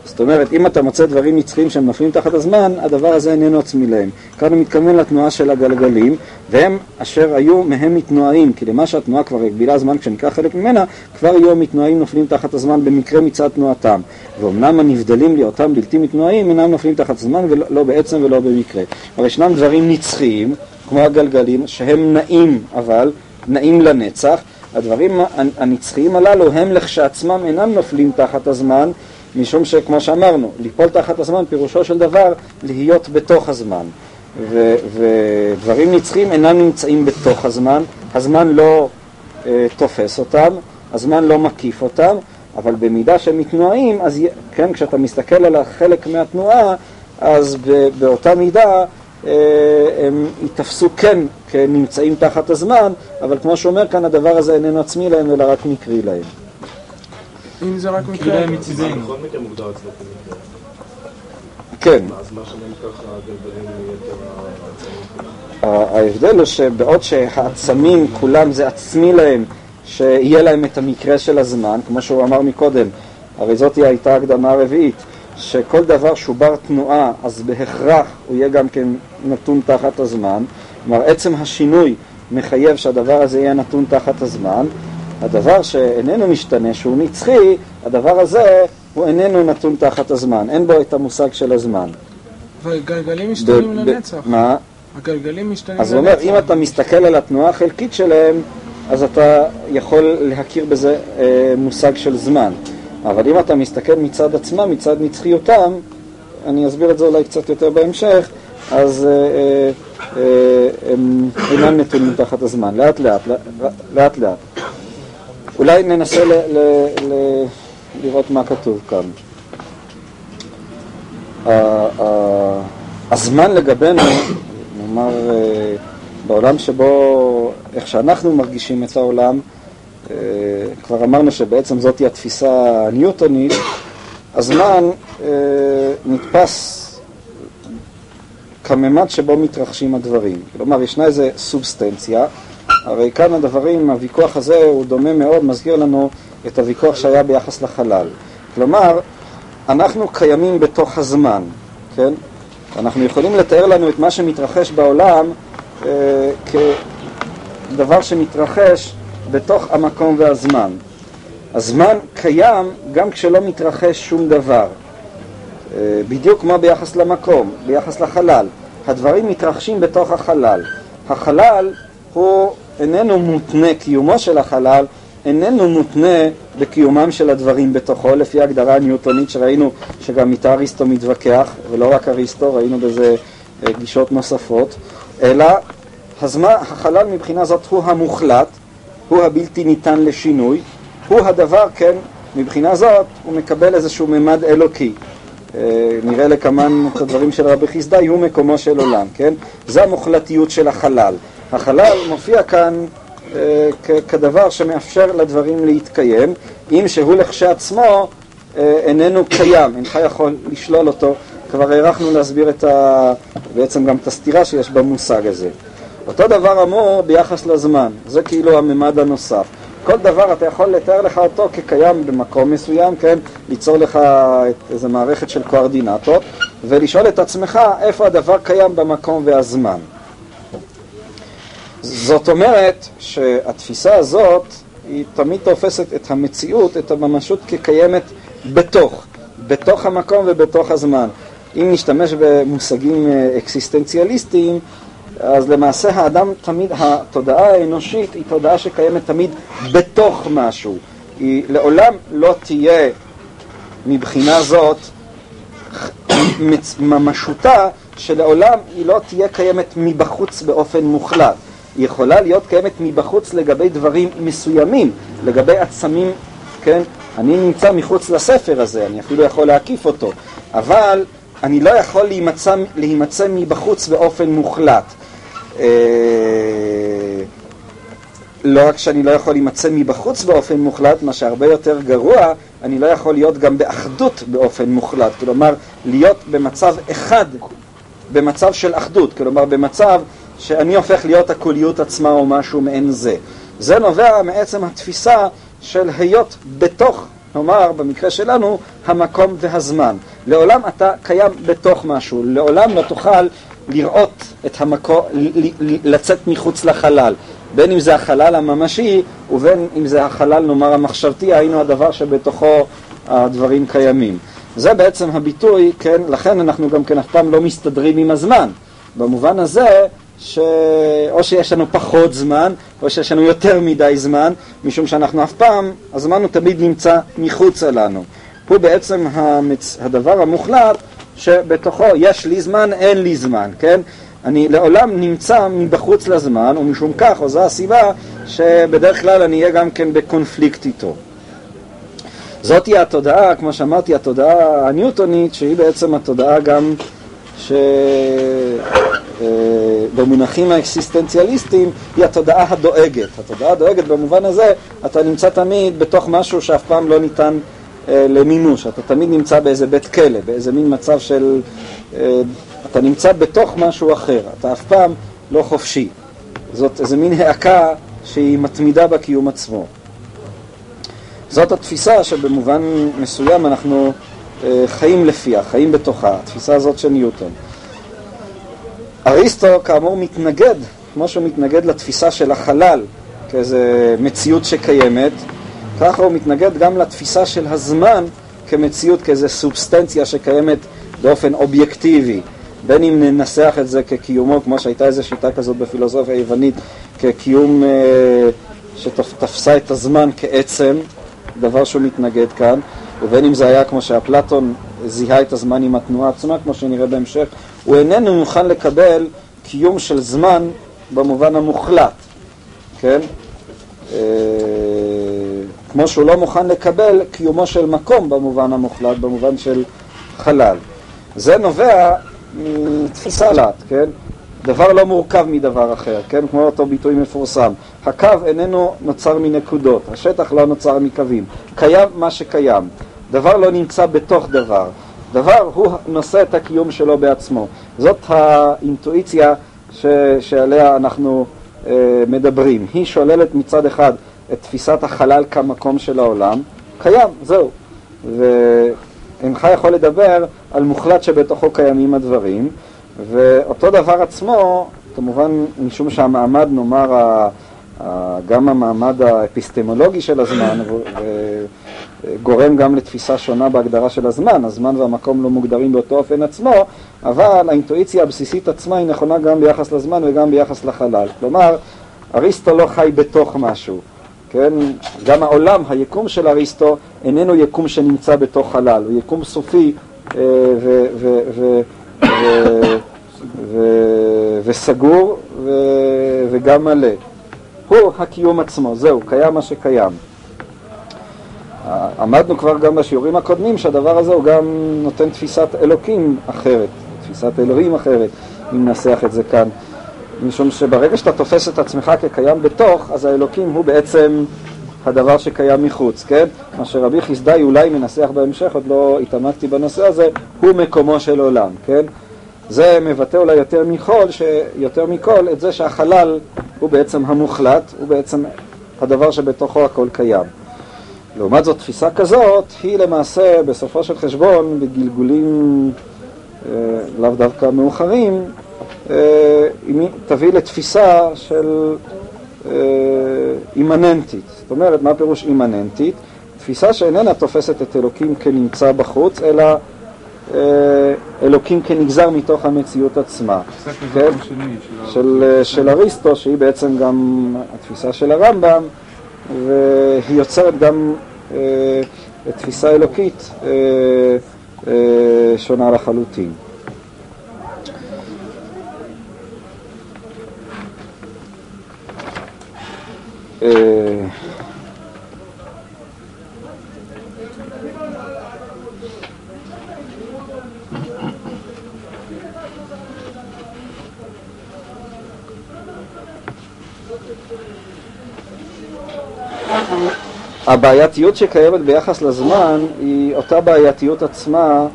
זאת אומרת, אם אתה מוצא דברים נצחיים שהם נופלים תחת הזמן, הדבר הזה איננו עצמי להם. כאן הוא מתכוון לתנועה של הגלגלים, והם אשר היו מהם מתנועים, כי למה שהתנועה כבר הגבילה זמן כשנקרא חלק ממנה, כבר יהיו המתנועים נופלים תחת הזמן במקרה מצד תנועתם. ואומנם הנבדלים להיותם בלתי מתנועים אינם נופלים תחת הזמן, ולא לא בעצם ולא במקרה. אבל ישנם דברים נצחיים, כמו הגלגלים, שהם נעים אבל, נעים לנצח. הדברים הנצחיים הללו הם לכשעצמם אינם נופלים תחת הזמן, משום שכמו שאמרנו, ליפול תחת הזמן פירושו של דבר להיות בתוך הזמן. ו- ודברים נצחיים אינם נמצאים בתוך הזמן, הזמן לא אה, תופס אותם, הזמן לא מקיף אותם, אבל במידה שהם מתנועים, אז כן, כשאתה מסתכל על החלק מהתנועה, אז ב- באותה מידה אה, הם ייתפסו כן כנמצאים תחת הזמן, אבל כמו שאומר כאן, הדבר הזה איננו עצמי להם, אלא רק מקרי להם. אם זה רק קרי מקרה... להם מצידנו. בכל מקרה מוגדר אצלו כמקרה. כן, אז מה ככה מיתר ההבדל הוא שבעוד שהעצמים כולם זה עצמי להם, שיהיה להם את המקרה של הזמן, כמו שהוא אמר מקודם, הרי זאת הייתה הקדמה הרביעית, שכל דבר שהוא בר תנועה, אז בהכרח הוא יהיה גם כן נתון תחת הזמן. כלומר, עצם השינוי מחייב שהדבר הזה יהיה נתון תחת הזמן. הדבר שאיננו משתנה, שהוא נצחי, הדבר הזה הוא איננו נתון תחת הזמן, אין בו את המושג של הזמן. אבל גלגלים משתנים ב- לנצח. מה? הגלגלים משתנים אז הוא אומר, לנצח. אם אתה מסתכל על התנועה החלקית שלהם, אז אתה יכול להכיר בזה אה, מושג של זמן. אבל אם אתה מסתכל מצד עצמם, מצד נצחיותם, אני אסביר את זה אולי קצת יותר בהמשך, אז אה, אה, אה, הם אינם נתונים תחת הזמן, לאט לאט, לאט לאט. אולי ננסה ל, ל, ל, לראות מה כתוב כאן. הזמן לגבינו, נאמר, אה, בעולם שבו, איך שאנחנו מרגישים את העולם, אה, כבר אמרנו שבעצם זאתי התפיסה הניוטונית, הזמן אה, נתפס כממד שבו מתרחשים הדברים. כלומר, ישנה איזו סובסטנציה, הרי כאן הדברים, הוויכוח הזה הוא דומה מאוד, מזכיר לנו את הוויכוח שהיה ביחס לחלל. כלומר, אנחנו קיימים בתוך הזמן, כן? אנחנו יכולים לתאר לנו את מה שמתרחש בעולם אה, כדבר שמתרחש בתוך המקום והזמן. הזמן קיים גם כשלא מתרחש שום דבר. אה, בדיוק כמו ביחס למקום, ביחס לחלל. הדברים מתרחשים בתוך החלל. החלל הוא איננו מותנה, קיומו של החלל איננו מותנה בקיומם של הדברים בתוכו, לפי ההגדרה הניוטונית שראינו שגם איתה אריסטו מתווכח, ולא רק אריסטו, ראינו בזה אה, גישות נוספות, אלא הזמן, החלל מבחינה זאת הוא המוחלט, הוא הבלתי ניתן לשינוי, הוא הדבר, כן, מבחינה זאת הוא מקבל איזשהו ממד אלוקי. אה, נראה לכמן את הדברים של רבי חיסדאי, הוא מקומו של עולם, כן? זה המוחלטיות של החלל. החלל מופיע כאן אה, כדבר שמאפשר לדברים להתקיים, אם שהוא לכשעצמו אה, איננו קיים, אינך יכול לשלול אותו. כבר הארכנו להסביר את ה... בעצם גם את הסתירה שיש במושג הזה. אותו דבר אמור ביחס לזמן, זה כאילו הממד הנוסף. כל דבר אתה יכול לתאר לך אותו כקיים במקום מסוים, כן? ליצור לך את איזו מערכת של קואורדינטות ולשאול את עצמך איפה הדבר קיים במקום והזמן. זאת אומרת שהתפיסה הזאת היא תמיד תופסת את המציאות, את הממשות כקיימת בתוך, בתוך המקום ובתוך הזמן. אם נשתמש במושגים אה, אקסיסטנציאליסטיים, אז למעשה האדם תמיד, התודעה האנושית היא תודעה שקיימת תמיד בתוך משהו. היא לעולם לא תהיה מבחינה זאת ממשותה שלעולם היא לא תהיה קיימת מבחוץ באופן מוחלט. יכולה להיות קיימת מבחוץ לגבי דברים מסוימים, לגבי עצמים, כן? אני נמצא מחוץ לספר הזה, אני אפילו יכול להקיף אותו, אבל אני לא יכול להימצא, להימצא מבחוץ באופן מוחלט. אה, לא רק שאני לא יכול להימצא מבחוץ באופן מוחלט, מה שהרבה יותר גרוע, אני לא יכול להיות גם באחדות באופן מוחלט. כלומר, להיות במצב אחד, במצב של אחדות. כלומר, במצב שאני הופך להיות הקוליות עצמה או משהו מעין זה. זה נובע מעצם התפיסה של היות בתוך, נאמר, במקרה שלנו, המקום והזמן. לעולם אתה קיים בתוך משהו, לעולם לא תוכל לראות את המקום, לצאת מחוץ לחלל. בין אם זה החלל הממשי ובין אם זה החלל, נאמר, המחשבתי, היינו הדבר שבתוכו הדברים קיימים. זה בעצם הביטוי, כן, לכן אנחנו גם כן אף פעם לא מסתדרים עם הזמן. במובן הזה שאו שיש לנו פחות זמן, או שיש לנו יותר מדי זמן, משום שאנחנו אף פעם, הזמן הוא תמיד נמצא מחוצה לנו. הוא בעצם המצ... הדבר המוחלט שבתוכו יש לי זמן, אין לי זמן, כן? אני לעולם נמצא מבחוץ לזמן, ומשום כך, או זו הסיבה, שבדרך כלל אני אהיה גם כן בקונפליקט איתו. זאתי התודעה, כמו שאמרתי, התודעה הניוטונית, שהיא בעצם התודעה גם שבמונחים האקסיסטנציאליסטיים היא התודעה הדואגת. התודעה הדואגת במובן הזה, אתה נמצא תמיד בתוך משהו שאף פעם לא ניתן אה, למימוש. אתה תמיד נמצא באיזה בית כלא, באיזה מין מצב של... אה, אתה נמצא בתוך משהו אחר, אתה אף פעם לא חופשי. זאת איזה מין העקה שהיא מתמידה בקיום עצמו. זאת התפיסה שבמובן מסוים אנחנו אה, חיים לפיה, חיים בתוכה, התפיסה הזאת של ניוטון. אריסטו כאמור מתנגד, כמו שהוא מתנגד לתפיסה של החלל כאיזה מציאות שקיימת, ככה הוא מתנגד גם לתפיסה של הזמן כמציאות, כאיזה סובסטנציה שקיימת באופן אובייקטיבי. בין אם ננסח את זה כקיומו, כמו שהייתה איזו שיטה כזאת בפילוסופיה היוונית, כקיום אה, שתפסה את הזמן כעצם, דבר שהוא מתנגד כאן, ובין אם זה היה כמו שאפלטון זיהה את הזמן עם התנועה עצמה, כמו שנראה בהמשך, הוא איננו מוכן לקבל קיום של זמן במובן המוחלט, כן? אה, כמו שהוא לא מוכן לקבל קיומו של מקום במובן המוחלט, במובן של חלל. זה נובע מתפיסה לאט, כן? דבר לא מורכב מדבר אחר, כן? כמו אותו ביטוי מפורסם. הקו איננו נוצר מנקודות, השטח לא נוצר מקווים. קיים מה שקיים. דבר לא נמצא בתוך דבר. דבר הוא נושא את הקיום שלו בעצמו. זאת האינטואיציה ש... שעליה אנחנו אה, מדברים. היא שוללת מצד אחד את תפיסת החלל כמקום של העולם, קיים, זהו. ואינך יכול לדבר על מוחלט שבתוכו קיימים הדברים, ואותו דבר עצמו, כמובן משום שהמעמד, נאמר, גם המעמד האפיסטמולוגי של הזמן גורם גם לתפיסה שונה בהגדרה של הזמן, הזמן והמקום לא מוגדרים באותו אופן עצמו, אבל האינטואיציה הבסיסית עצמה היא נכונה גם ביחס לזמן וגם ביחס לחלל. כלומר, אריסטו לא חי בתוך משהו, כן? גם העולם, היקום של אריסטו, איננו יקום שנמצא בתוך חלל, הוא יקום סופי אה, וסגור וגם מלא. הוא הקיום עצמו, זהו, קיים מה שקיים. עמדנו כבר גם בשיעורים הקודמים שהדבר הזה הוא גם נותן תפיסת אלוקים אחרת, תפיסת אלוהים אחרת, אם ננסח את זה כאן. משום שברגע שאתה תופס את עצמך כקיים בתוך, אז האלוקים הוא בעצם הדבר שקיים מחוץ, כן? מה שרבי חסדאי אולי מנסח בהמשך, עוד לא התעמקתי בנושא הזה, הוא מקומו של עולם, כן? זה מבטא אולי יותר מכל, יותר מכל את זה שהחלל הוא בעצם המוחלט, הוא בעצם הדבר שבתוכו הכל קיים. לעומת זאת, תפיסה כזאת היא למעשה, בסופו של חשבון, בגלגולים אה, לאו דווקא מאוחרים, אה, תביא לתפיסה של אה, אימננטית. זאת אומרת, מה פירוש אימננטית? תפיסה שאיננה תופסת את אלוקים כנמצא בחוץ, אלא אה, אלוקים כנגזר מתוך המציאות עצמה. כן? של, של אריסטו, שהיא בעצם גם התפיסה של הרמב"ם, והיא יוצרת גם אה, תפיסה אלוקית אה, אה, שונה לחלוטין. אה, הבעייתיות שקיימת ביחס לזמן היא אותה בעייתיות עצמה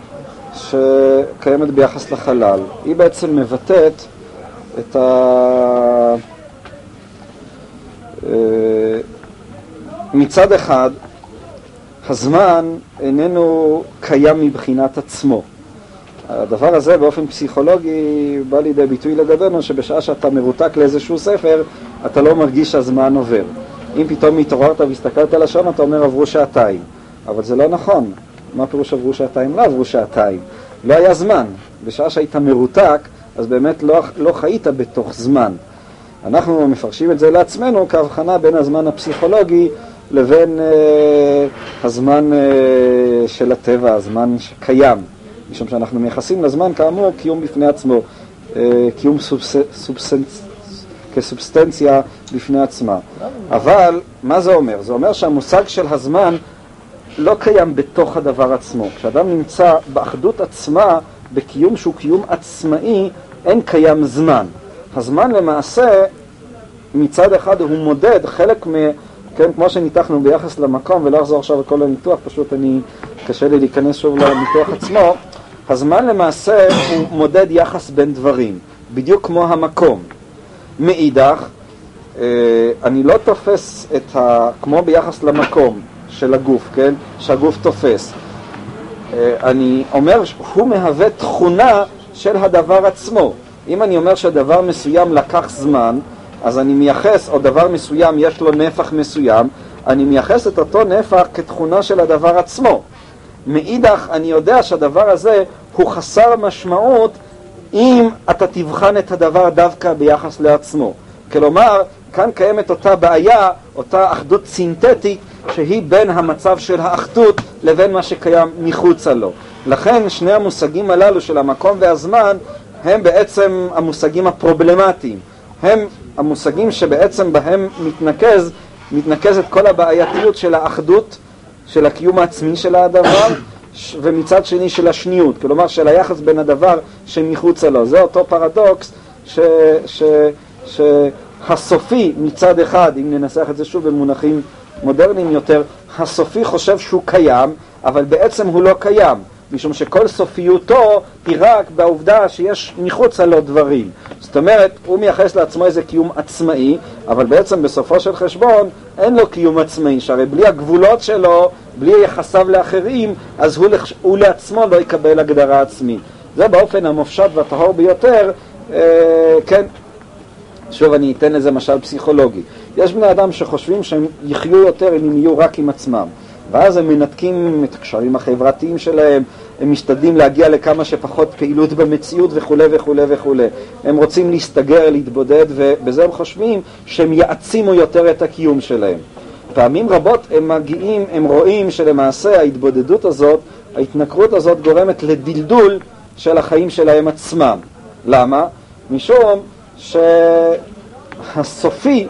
שקיימת ביחס לחלל. היא בעצם מבטאת את ה... אה, מצד אחד, הזמן איננו קיים מבחינת עצמו. הדבר הזה באופן פסיכולוגי בא לידי ביטוי לגבינו שבשעה שאתה מרותק לאיזשהו ספר אתה לא מרגיש שהזמן עובר. אם פתאום התעוררת והסתכלת על השעון, אתה אומר עברו שעתיים. אבל זה לא נכון. מה פירוש עברו שעתיים? לא עברו שעתיים. לא היה זמן. בשעה שהיית מרותק, אז באמת לא, לא חיית בתוך זמן. אנחנו מפרשים את זה לעצמנו כהבחנה בין הזמן הפסיכולוגי לבין אה, הזמן אה, של הטבע, הזמן שקיים. משום שאנחנו מייחסים לזמן כאמור קיום בפני עצמו. אה, קיום סובס, סובסנס, כסובסטנציה בפני עצמה. אבל מה זה אומר? זה אומר שהמושג של הזמן לא קיים בתוך הדבר עצמו. כשאדם נמצא באחדות עצמה, בקיום שהוא קיום עצמאי, אין קיים זמן. הזמן למעשה, מצד אחד הוא מודד חלק מ... כן, כמו שניתחנו ביחס למקום, ולא אחזור עכשיו לכל הניתוח, פשוט אני, קשה לי להיכנס שוב לניתוח עצמו, הזמן למעשה הוא מודד יחס בין דברים, בדיוק כמו המקום. מאידך, אה, אני לא תופס את ה... כמו ביחס למקום של הגוף, כן? שהגוף תופס. אה, אני אומר שהוא מהווה תכונה של הדבר עצמו. אם אני אומר שדבר מסוים לקח זמן, אז אני מייחס, או דבר מסוים יש לו נפח מסוים, אני מייחס את אותו נפח כתכונה של הדבר עצמו. מאידך, אני יודע שהדבר הזה הוא חסר משמעות אם אתה תבחן את הדבר דווקא ביחס לעצמו. כלומר, כאן קיימת אותה בעיה, אותה אחדות סינתטית, שהיא בין המצב של האחדות לבין מה שקיים מחוצה לו. לכן שני המושגים הללו של המקום והזמן הם בעצם המושגים הפרובלמטיים. הם המושגים שבעצם בהם מתנקז, מתנקזת כל הבעייתיות של האחדות, של הקיום העצמי של הדבר, ומצד שני של השניות, כלומר של היחס בין הדבר שמחוצה לו. זה אותו פרדוקס ש, ש, שהסופי מצד אחד, אם ננסח את זה שוב במונחים מודרניים יותר, הסופי חושב שהוא קיים, אבל בעצם הוא לא קיים. משום שכל סופיותו היא רק בעובדה שיש מחוצה לו דברים. זאת אומרת, הוא מייחס לעצמו איזה קיום עצמאי, אבל בעצם בסופו של חשבון אין לו קיום עצמאי, שהרי בלי הגבולות שלו, בלי יחסיו לאחרים, אז הוא, לח... הוא לעצמו לא יקבל הגדרה עצמית. זה באופן המופשט והטהור ביותר, אה, כן, שוב אני אתן לזה משל פסיכולוגי. יש בני אדם שחושבים שהם יחיו יותר אם הם יהיו רק עם עצמם. ואז הם מנתקים את הקשרים החברתיים שלהם, הם משתדלים להגיע לכמה שפחות פעילות במציאות וכולי וכולי וכולי. הם רוצים להסתגר, להתבודד, ובזה הם חושבים שהם יעצימו יותר את הקיום שלהם. פעמים רבות הם מגיעים, הם רואים שלמעשה ההתבודדות הזאת, ההתנכרות הזאת גורמת לדלדול של החיים שלהם עצמם. למה? משום שהסופי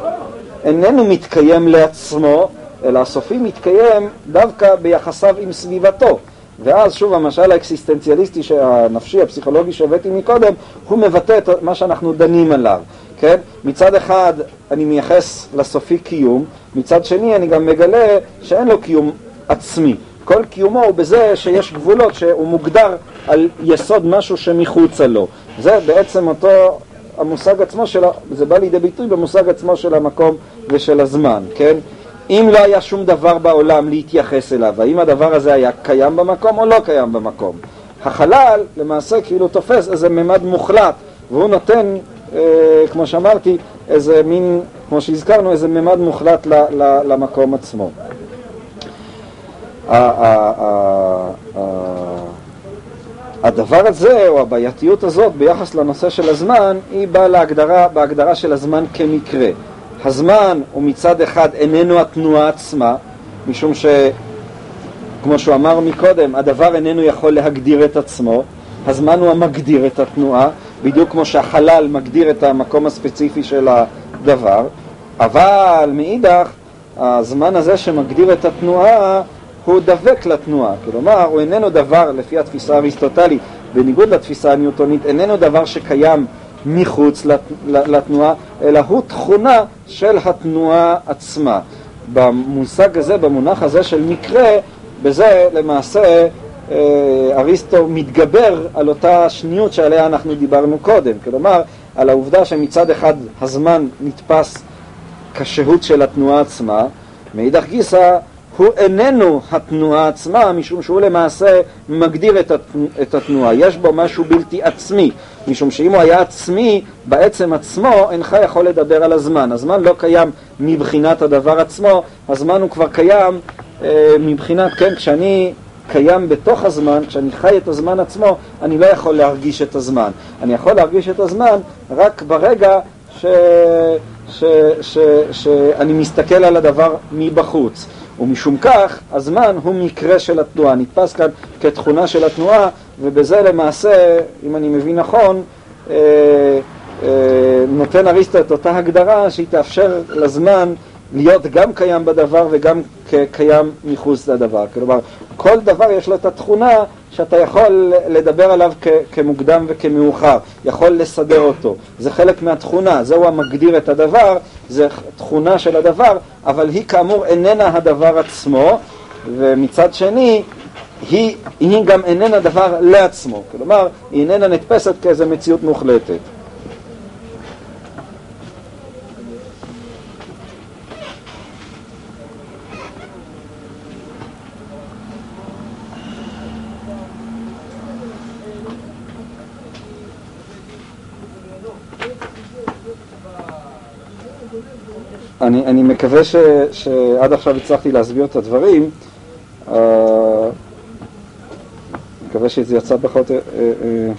איננו מתקיים לעצמו, אלא הסופי מתקיים דווקא ביחסיו עם סביבתו. ואז שוב המשל האקסיסטנציאליסטי הנפשי, הפסיכולוגי שהבאתי מקודם, הוא מבטא את מה שאנחנו דנים עליו, כן? מצד אחד אני מייחס לסופי קיום, מצד שני אני גם מגלה שאין לו קיום עצמי. כל קיומו הוא בזה שיש גבולות, שהוא מוגדר על יסוד משהו שמחוצה לו. זה בעצם אותו המושג עצמו של, זה בא לידי ביטוי במושג עצמו של המקום ושל הזמן, כן? אם לא היה שום דבר בעולם להתייחס אליו, האם הדבר הזה היה קיים במקום או לא קיים במקום? החלל למעשה כאילו תופס איזה ממד מוחלט, והוא נותן, אה, כמו שאמרתי, איזה מין, כמו שהזכרנו, איזה ממד מוחלט ל, ל, למקום עצמו. הדבר הזה, או הבעייתיות הזאת, ביחס לנושא של הזמן, היא באה להגדרה, בהגדרה של הזמן כמקרה. הזמן הוא מצד אחד איננו התנועה עצמה, משום שכמו שהוא אמר מקודם, הדבר איננו יכול להגדיר את עצמו, הזמן הוא המגדיר את התנועה, בדיוק כמו שהחלל מגדיר את המקום הספציפי של הדבר, אבל מאידך, הזמן הזה שמגדיר את התנועה הוא דבק לתנועה, כלומר הוא איננו דבר, לפי התפיסה האריסטוטלית, בניגוד לתפיסה הניוטונית, איננו דבר שקיים מחוץ לתנועה, אלא הוא תכונה של התנועה עצמה. במושג הזה, במונח הזה של מקרה, בזה למעשה אה, אריסטו מתגבר על אותה שניות שעליה אנחנו דיברנו קודם, כלומר על העובדה שמצד אחד הזמן נתפס כשהות של התנועה עצמה, מאידך גיסא הוא איננו התנועה עצמה, משום שהוא למעשה מגדיר את התנועה. יש בו משהו בלתי עצמי, משום שאם הוא היה עצמי, בעצם עצמו אינך יכול לדבר על הזמן. הזמן לא קיים מבחינת הדבר עצמו, הזמן הוא כבר קיים אה, מבחינת, כן, כשאני קיים בתוך הזמן, כשאני חי את הזמן עצמו, אני לא יכול להרגיש את הזמן. אני יכול להרגיש את הזמן רק ברגע ש... ש... ש... שאני מסתכל על הדבר מבחוץ. ומשום כך הזמן הוא מקרה של התנועה, נתפס כאן כתכונה של התנועה ובזה למעשה, אם אני מבין נכון, אה, אה, נותן אריסטו את אותה הגדרה שהיא תאפשר לזמן להיות גם קיים בדבר וגם קיים מחוץ לדבר. כלומר, כל דבר יש לו את התכונה שאתה יכול לדבר עליו כמוקדם וכמאוחר, יכול לסדר אותו. זה חלק מהתכונה, זהו המגדיר את הדבר, זה תכונה של הדבר, אבל היא כאמור איננה הדבר עצמו, ומצד שני, היא, היא גם איננה דבר לעצמו, כלומר, היא איננה נתפסת כאיזו מציאות מוחלטת. אני, אני מקווה ש, שעד עכשיו הצלחתי להסביר את הדברים. מקווה שזה יצא פחות... Uh, uh,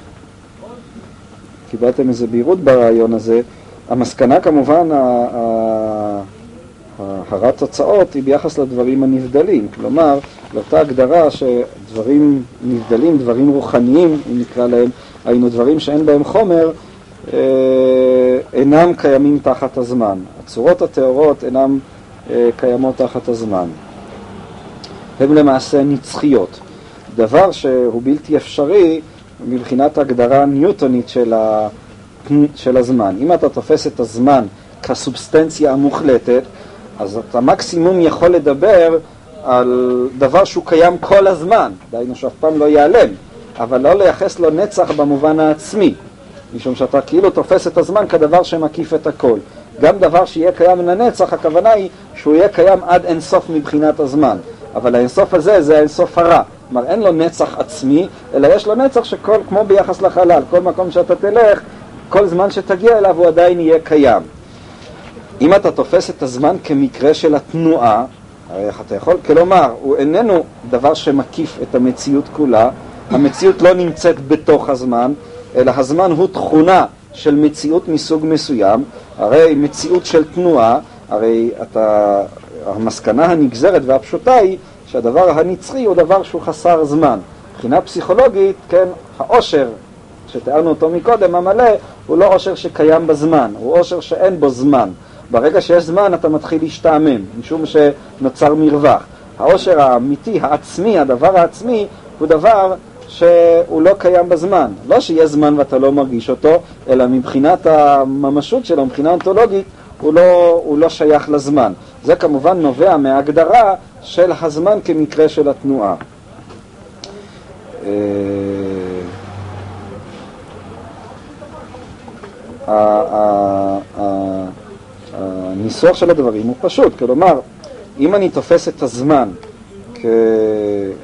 קיבלתם איזה בהירות ברעיון הזה. המסקנה כמובן, הרת תוצאות היא ביחס לדברים הנבדלים. כלומר, לאותה הגדרה שדברים נבדלים, דברים רוחניים, אם נקרא להם, היינו דברים שאין בהם חומר, אה, אינם קיימים תחת הזמן. הצורות הטהורות אינם אה, קיימות תחת הזמן. הן למעשה נצחיות. דבר שהוא בלתי אפשרי מבחינת ההגדרה הניוטונית של, ה... של הזמן. אם אתה תופס את הזמן כסובסטנציה המוחלטת, אז אתה מקסימום יכול לדבר על דבר שהוא קיים כל הזמן, דהיינו שאף פעם לא ייעלם, אבל לא לייחס לו נצח במובן העצמי. משום שאתה כאילו תופס את הזמן כדבר שמקיף את הכל. גם דבר שיהיה קיים לנצח, הכוונה היא שהוא יהיה קיים עד אינסוף מבחינת הזמן. אבל האינסוף הזה זה האינסוף הרע. כלומר, אין לו נצח עצמי, אלא יש לו נצח שכל, כמו ביחס לחלל, כל מקום שאתה תלך, כל זמן שתגיע אליו הוא עדיין יהיה קיים. אם אתה תופס את הזמן כמקרה של התנועה, הרי אתה יכול, כלומר, הוא איננו דבר שמקיף את המציאות כולה, המציאות לא נמצאת בתוך הזמן, אלא הזמן הוא תכונה של מציאות מסוג מסוים, הרי מציאות של תנועה, הרי אתה, המסקנה הנגזרת והפשוטה היא שהדבר הנצחי הוא דבר שהוא חסר זמן. מבחינה פסיכולוגית, כן, העושר שתיארנו אותו מקודם, המלא, הוא לא עושר שקיים בזמן, הוא עושר שאין בו זמן. ברגע שיש זמן אתה מתחיל להשתעמם, משום שנוצר מרווח. העושר האמיתי, העצמי, הדבר העצמי, הוא דבר שהוא לא קיים בזמן. לא שיהיה זמן ואתה לא מרגיש אותו, אלא מבחינת הממשות שלו, מבחינה אונתולוגית, הוא לא, הוא לא שייך לזמן. זה כמובן נובע מההגדרה של הזמן כמקרה של התנועה. אה, הניסוח של הדברים הוא פשוט, כלומר, אם אני תופס את הזמן.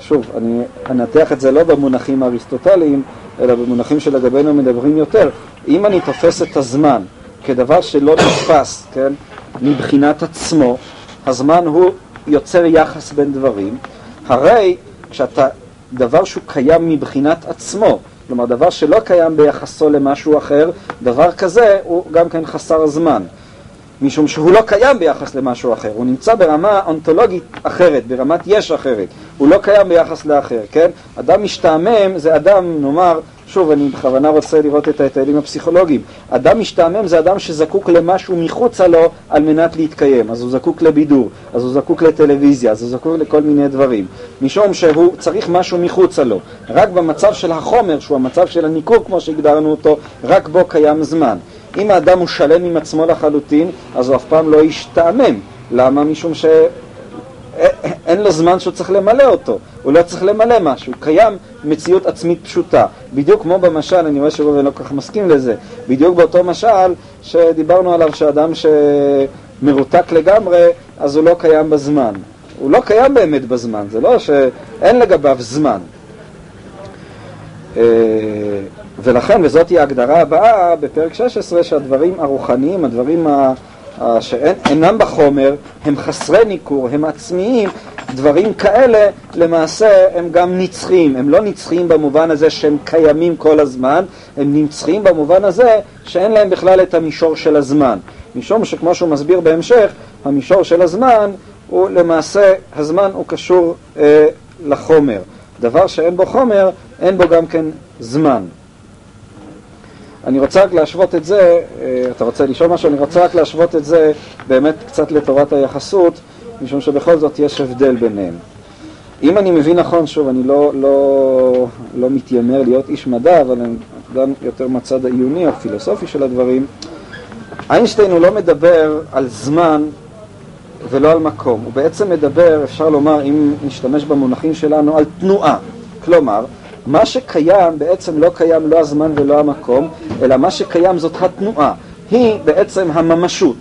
שוב, אני אנתח את זה לא במונחים האריסטוטליים, אלא במונחים שלגבינו מדברים יותר, אם אני תופס את הזמן כדבר שלא נתפס, כן, מבחינת עצמו, הזמן הוא יוצר יחס בין דברים, הרי כשאתה, דבר שהוא קיים מבחינת עצמו, כלומר דבר שלא קיים ביחסו למשהו אחר, דבר כזה הוא גם כן חסר זמן. משום שהוא לא קיים ביחס למשהו אחר, הוא נמצא ברמה אונתולוגית אחרת, ברמת יש אחרת, הוא לא קיים ביחס לאחר, כן? אדם משתעמם זה אדם, נאמר, שוב, אני בכוונה רוצה לראות את ההתאלים הפסיכולוגיים, אדם משתעמם זה אדם שזקוק למשהו מחוצה לו על מנת להתקיים, אז הוא זקוק לבידור, אז הוא זקוק לטלוויזיה, אז הוא זקוק לכל מיני דברים, משום שהוא צריך משהו מחוצה לו, רק במצב של החומר, שהוא המצב של הניכור כמו שהגדרנו אותו, רק בו קיים זמן. אם האדם הוא שלם עם עצמו לחלוטין, אז הוא אף פעם לא ישתעמם. למה? משום שאין לו זמן שהוא צריך למלא אותו. הוא לא צריך למלא משהו. קיים מציאות עצמית פשוטה. בדיוק כמו במשל, אני רואה שראובן לא כל כך מסכים לזה, בדיוק באותו משל שדיברנו עליו שאדם שמרותק לגמרי, אז הוא לא קיים בזמן. הוא לא קיים באמת בזמן, זה לא שאין לגביו זמן. ולכן, וזאת היא ההגדרה הבאה בפרק 16, שהדברים הרוחניים, הדברים ה... שאינם בחומר, הם חסרי ניכור, הם עצמיים, דברים כאלה למעשה הם גם נצחיים, הם לא נצחיים במובן הזה שהם קיימים כל הזמן, הם נצחיים במובן הזה שאין להם בכלל את המישור של הזמן. משום שכמו שהוא מסביר בהמשך, המישור של הזמן הוא למעשה, הזמן הוא קשור אה, לחומר. דבר שאין בו חומר, אין בו גם כן זמן. אני רוצה רק להשוות את זה, אה, אתה רוצה לשאול משהו? אני רוצה רק להשוות את זה באמת קצת לתורת היחסות, משום שבכל זאת יש הבדל ביניהם. אם אני מבין נכון, שוב, אני לא, לא, לא מתיימר להיות איש מדע, אבל אני גם יותר מהצד העיוני, הפילוסופי של הדברים, איינשטיין הוא לא מדבר על זמן ולא על מקום, הוא בעצם מדבר, אפשר לומר, אם נשתמש במונחים שלנו, על תנועה. כלומר, מה שקיים בעצם לא קיים לא הזמן ולא המקום, אלא מה שקיים זאת התנועה. היא בעצם הממשות.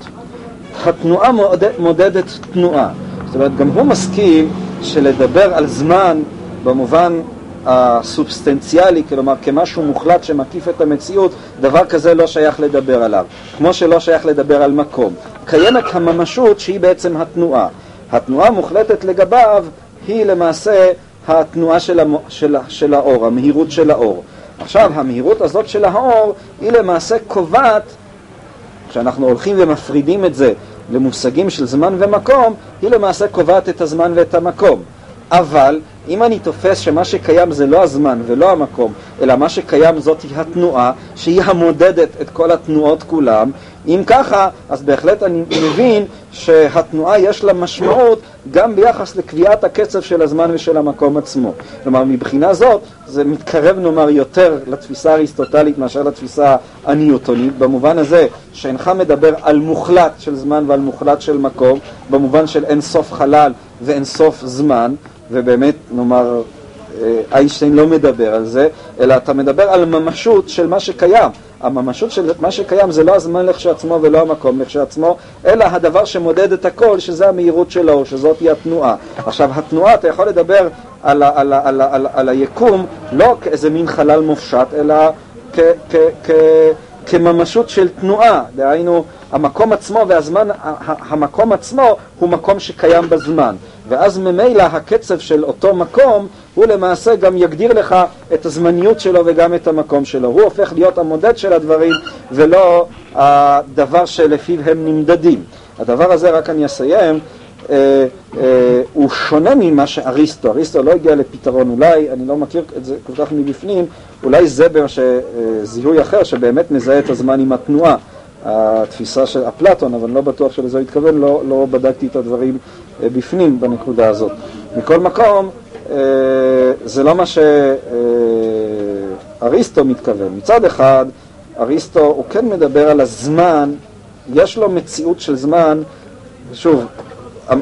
התנועה מודד, מודדת תנועה. זאת אומרת, גם הוא מסכים שלדבר על זמן במובן הסובסטנציאלי, כלומר כמשהו מוחלט שמקיף את המציאות, דבר כזה לא שייך לדבר עליו. כמו שלא שייך לדבר על מקום. קיימת הממשות שהיא בעצם התנועה. התנועה המוחלטת לגביו היא למעשה התנועה של, המ... של, של האור, המהירות של האור. עכשיו, המהירות הזאת של האור היא למעשה קובעת, כשאנחנו הולכים ומפרידים את זה למושגים של זמן ומקום, היא למעשה קובעת את הזמן ואת המקום. אבל אם אני תופס שמה שקיים זה לא הזמן ולא המקום, אלא מה שקיים זאת היא התנועה, שהיא המודדת את כל התנועות כולם, אם ככה, אז בהחלט אני מבין שהתנועה יש לה משמעות גם ביחס לקביעת הקצב של הזמן ושל המקום עצמו. כלומר, מבחינה זאת, זה מתקרב נאמר יותר לתפיסה האריסטוטלית מאשר לתפיסה הניוטונית, במובן הזה שאינך מדבר על מוחלט של זמן ועל מוחלט של מקום, במובן של אין סוף חלל ואין סוף זמן, ובאמת, נאמר, איינשטיין לא מדבר על זה, אלא אתה מדבר על ממשות של מה שקיים. הממשות של מה שקיים זה לא הזמן לכשעצמו ולא המקום לכשעצמו, אלא הדבר שמודד את הכל, שזה המהירות של האור, שזאת היא התנועה. עכשיו, התנועה, אתה יכול לדבר על, ה, על, ה, על, ה, על, על היקום לא כאיזה מין חלל מופשט, אלא כ, כ, כ, כממשות של תנועה, דהיינו המקום עצמו והזמן, המקום עצמו הוא מקום שקיים בזמן. ואז ממילא הקצב של אותו מקום הוא למעשה גם יגדיר לך את הזמניות שלו וגם את המקום שלו. הוא הופך להיות המודד של הדברים ולא הדבר שלפיו הם נמדדים. הדבר הזה, רק אני אסיים, אה, אה, הוא שונה ממה שאריסטו, אריסטו לא הגיע לפתרון, אולי, אני לא מכיר את זה כל כך מבפנים, אולי זה זיהוי אחר שבאמת מזהה את הזמן עם התנועה. התפיסה של אפלטון, אבל אני לא בטוח שלזה הוא התכוון, לא, לא בדקתי את הדברים אה, בפנים בנקודה הזאת. מכל מקום, אה, זה לא מה שאריסטו אה, מתכוון. מצד אחד, אריסטו הוא כן מדבר על הזמן, יש לו מציאות של זמן, שוב,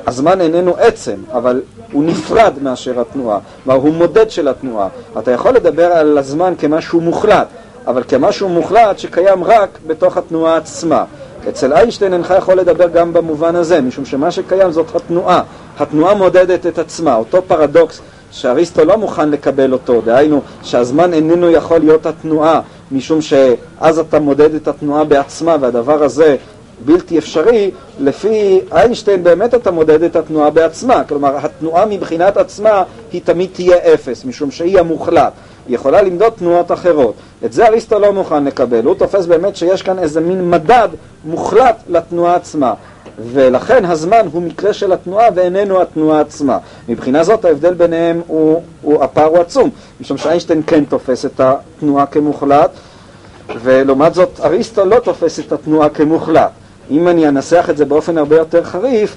הזמן איננו עצם, אבל הוא נפרד מאשר התנועה, כלומר הוא מודד של התנועה. אתה יכול לדבר על הזמן כמשהו מוחלט, אבל כמשהו מוחלט שקיים רק בתוך התנועה עצמה. אצל איינשטיין אינך יכול לדבר גם במובן הזה, משום שמה שקיים זאת התנועה. התנועה מודדת את עצמה, אותו פרדוקס שאריסטו לא מוכן לקבל אותו, דהיינו שהזמן איננו יכול להיות התנועה, משום שאז אתה מודד את התנועה בעצמה והדבר הזה בלתי אפשרי, לפי איינשטיין באמת אתה מודד את התנועה בעצמה, כלומר התנועה מבחינת עצמה היא תמיד תהיה אפס, משום שהיא המוחלט. היא יכולה למדוד תנועות אחרות. את זה אריסטו לא מוכן לקבל, הוא תופס באמת שיש כאן איזה מין מדד מוחלט לתנועה עצמה. ולכן הזמן הוא מקרה של התנועה ואיננו התנועה עצמה. מבחינה זאת ההבדל ביניהם הוא, הוא הפער הוא עצום, משום שאיינשטיין כן תופס את התנועה כמוחלט, ולעומת זאת אריסטו לא תופס את התנועה כמוחלט. אם אני אנסח את זה באופן הרבה יותר חריף,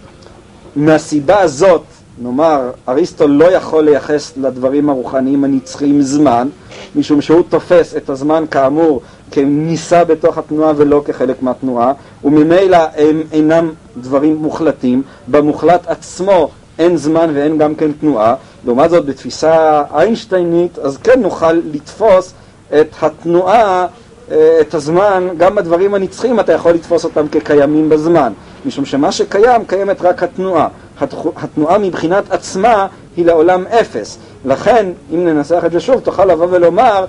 מהסיבה הזאת נאמר, אריסטו לא יכול לייחס לדברים הרוחניים הנצחיים זמן, משום שהוא תופס את הזמן כאמור כניסה בתוך התנועה ולא כחלק מהתנועה, וממילא הם אינם דברים מוחלטים, במוחלט עצמו אין זמן ואין גם כן תנועה, לעומת זאת בתפיסה איינשטיינית אז כן נוכל לתפוס את התנועה, אה, את הזמן, גם בדברים הנצחיים אתה יכול לתפוס אותם כקיימים בזמן, משום שמה שקיים קיימת רק התנועה. התנועה מבחינת עצמה היא לעולם אפס. לכן, אם ננסח את זה שוב, תוכל לבוא ולומר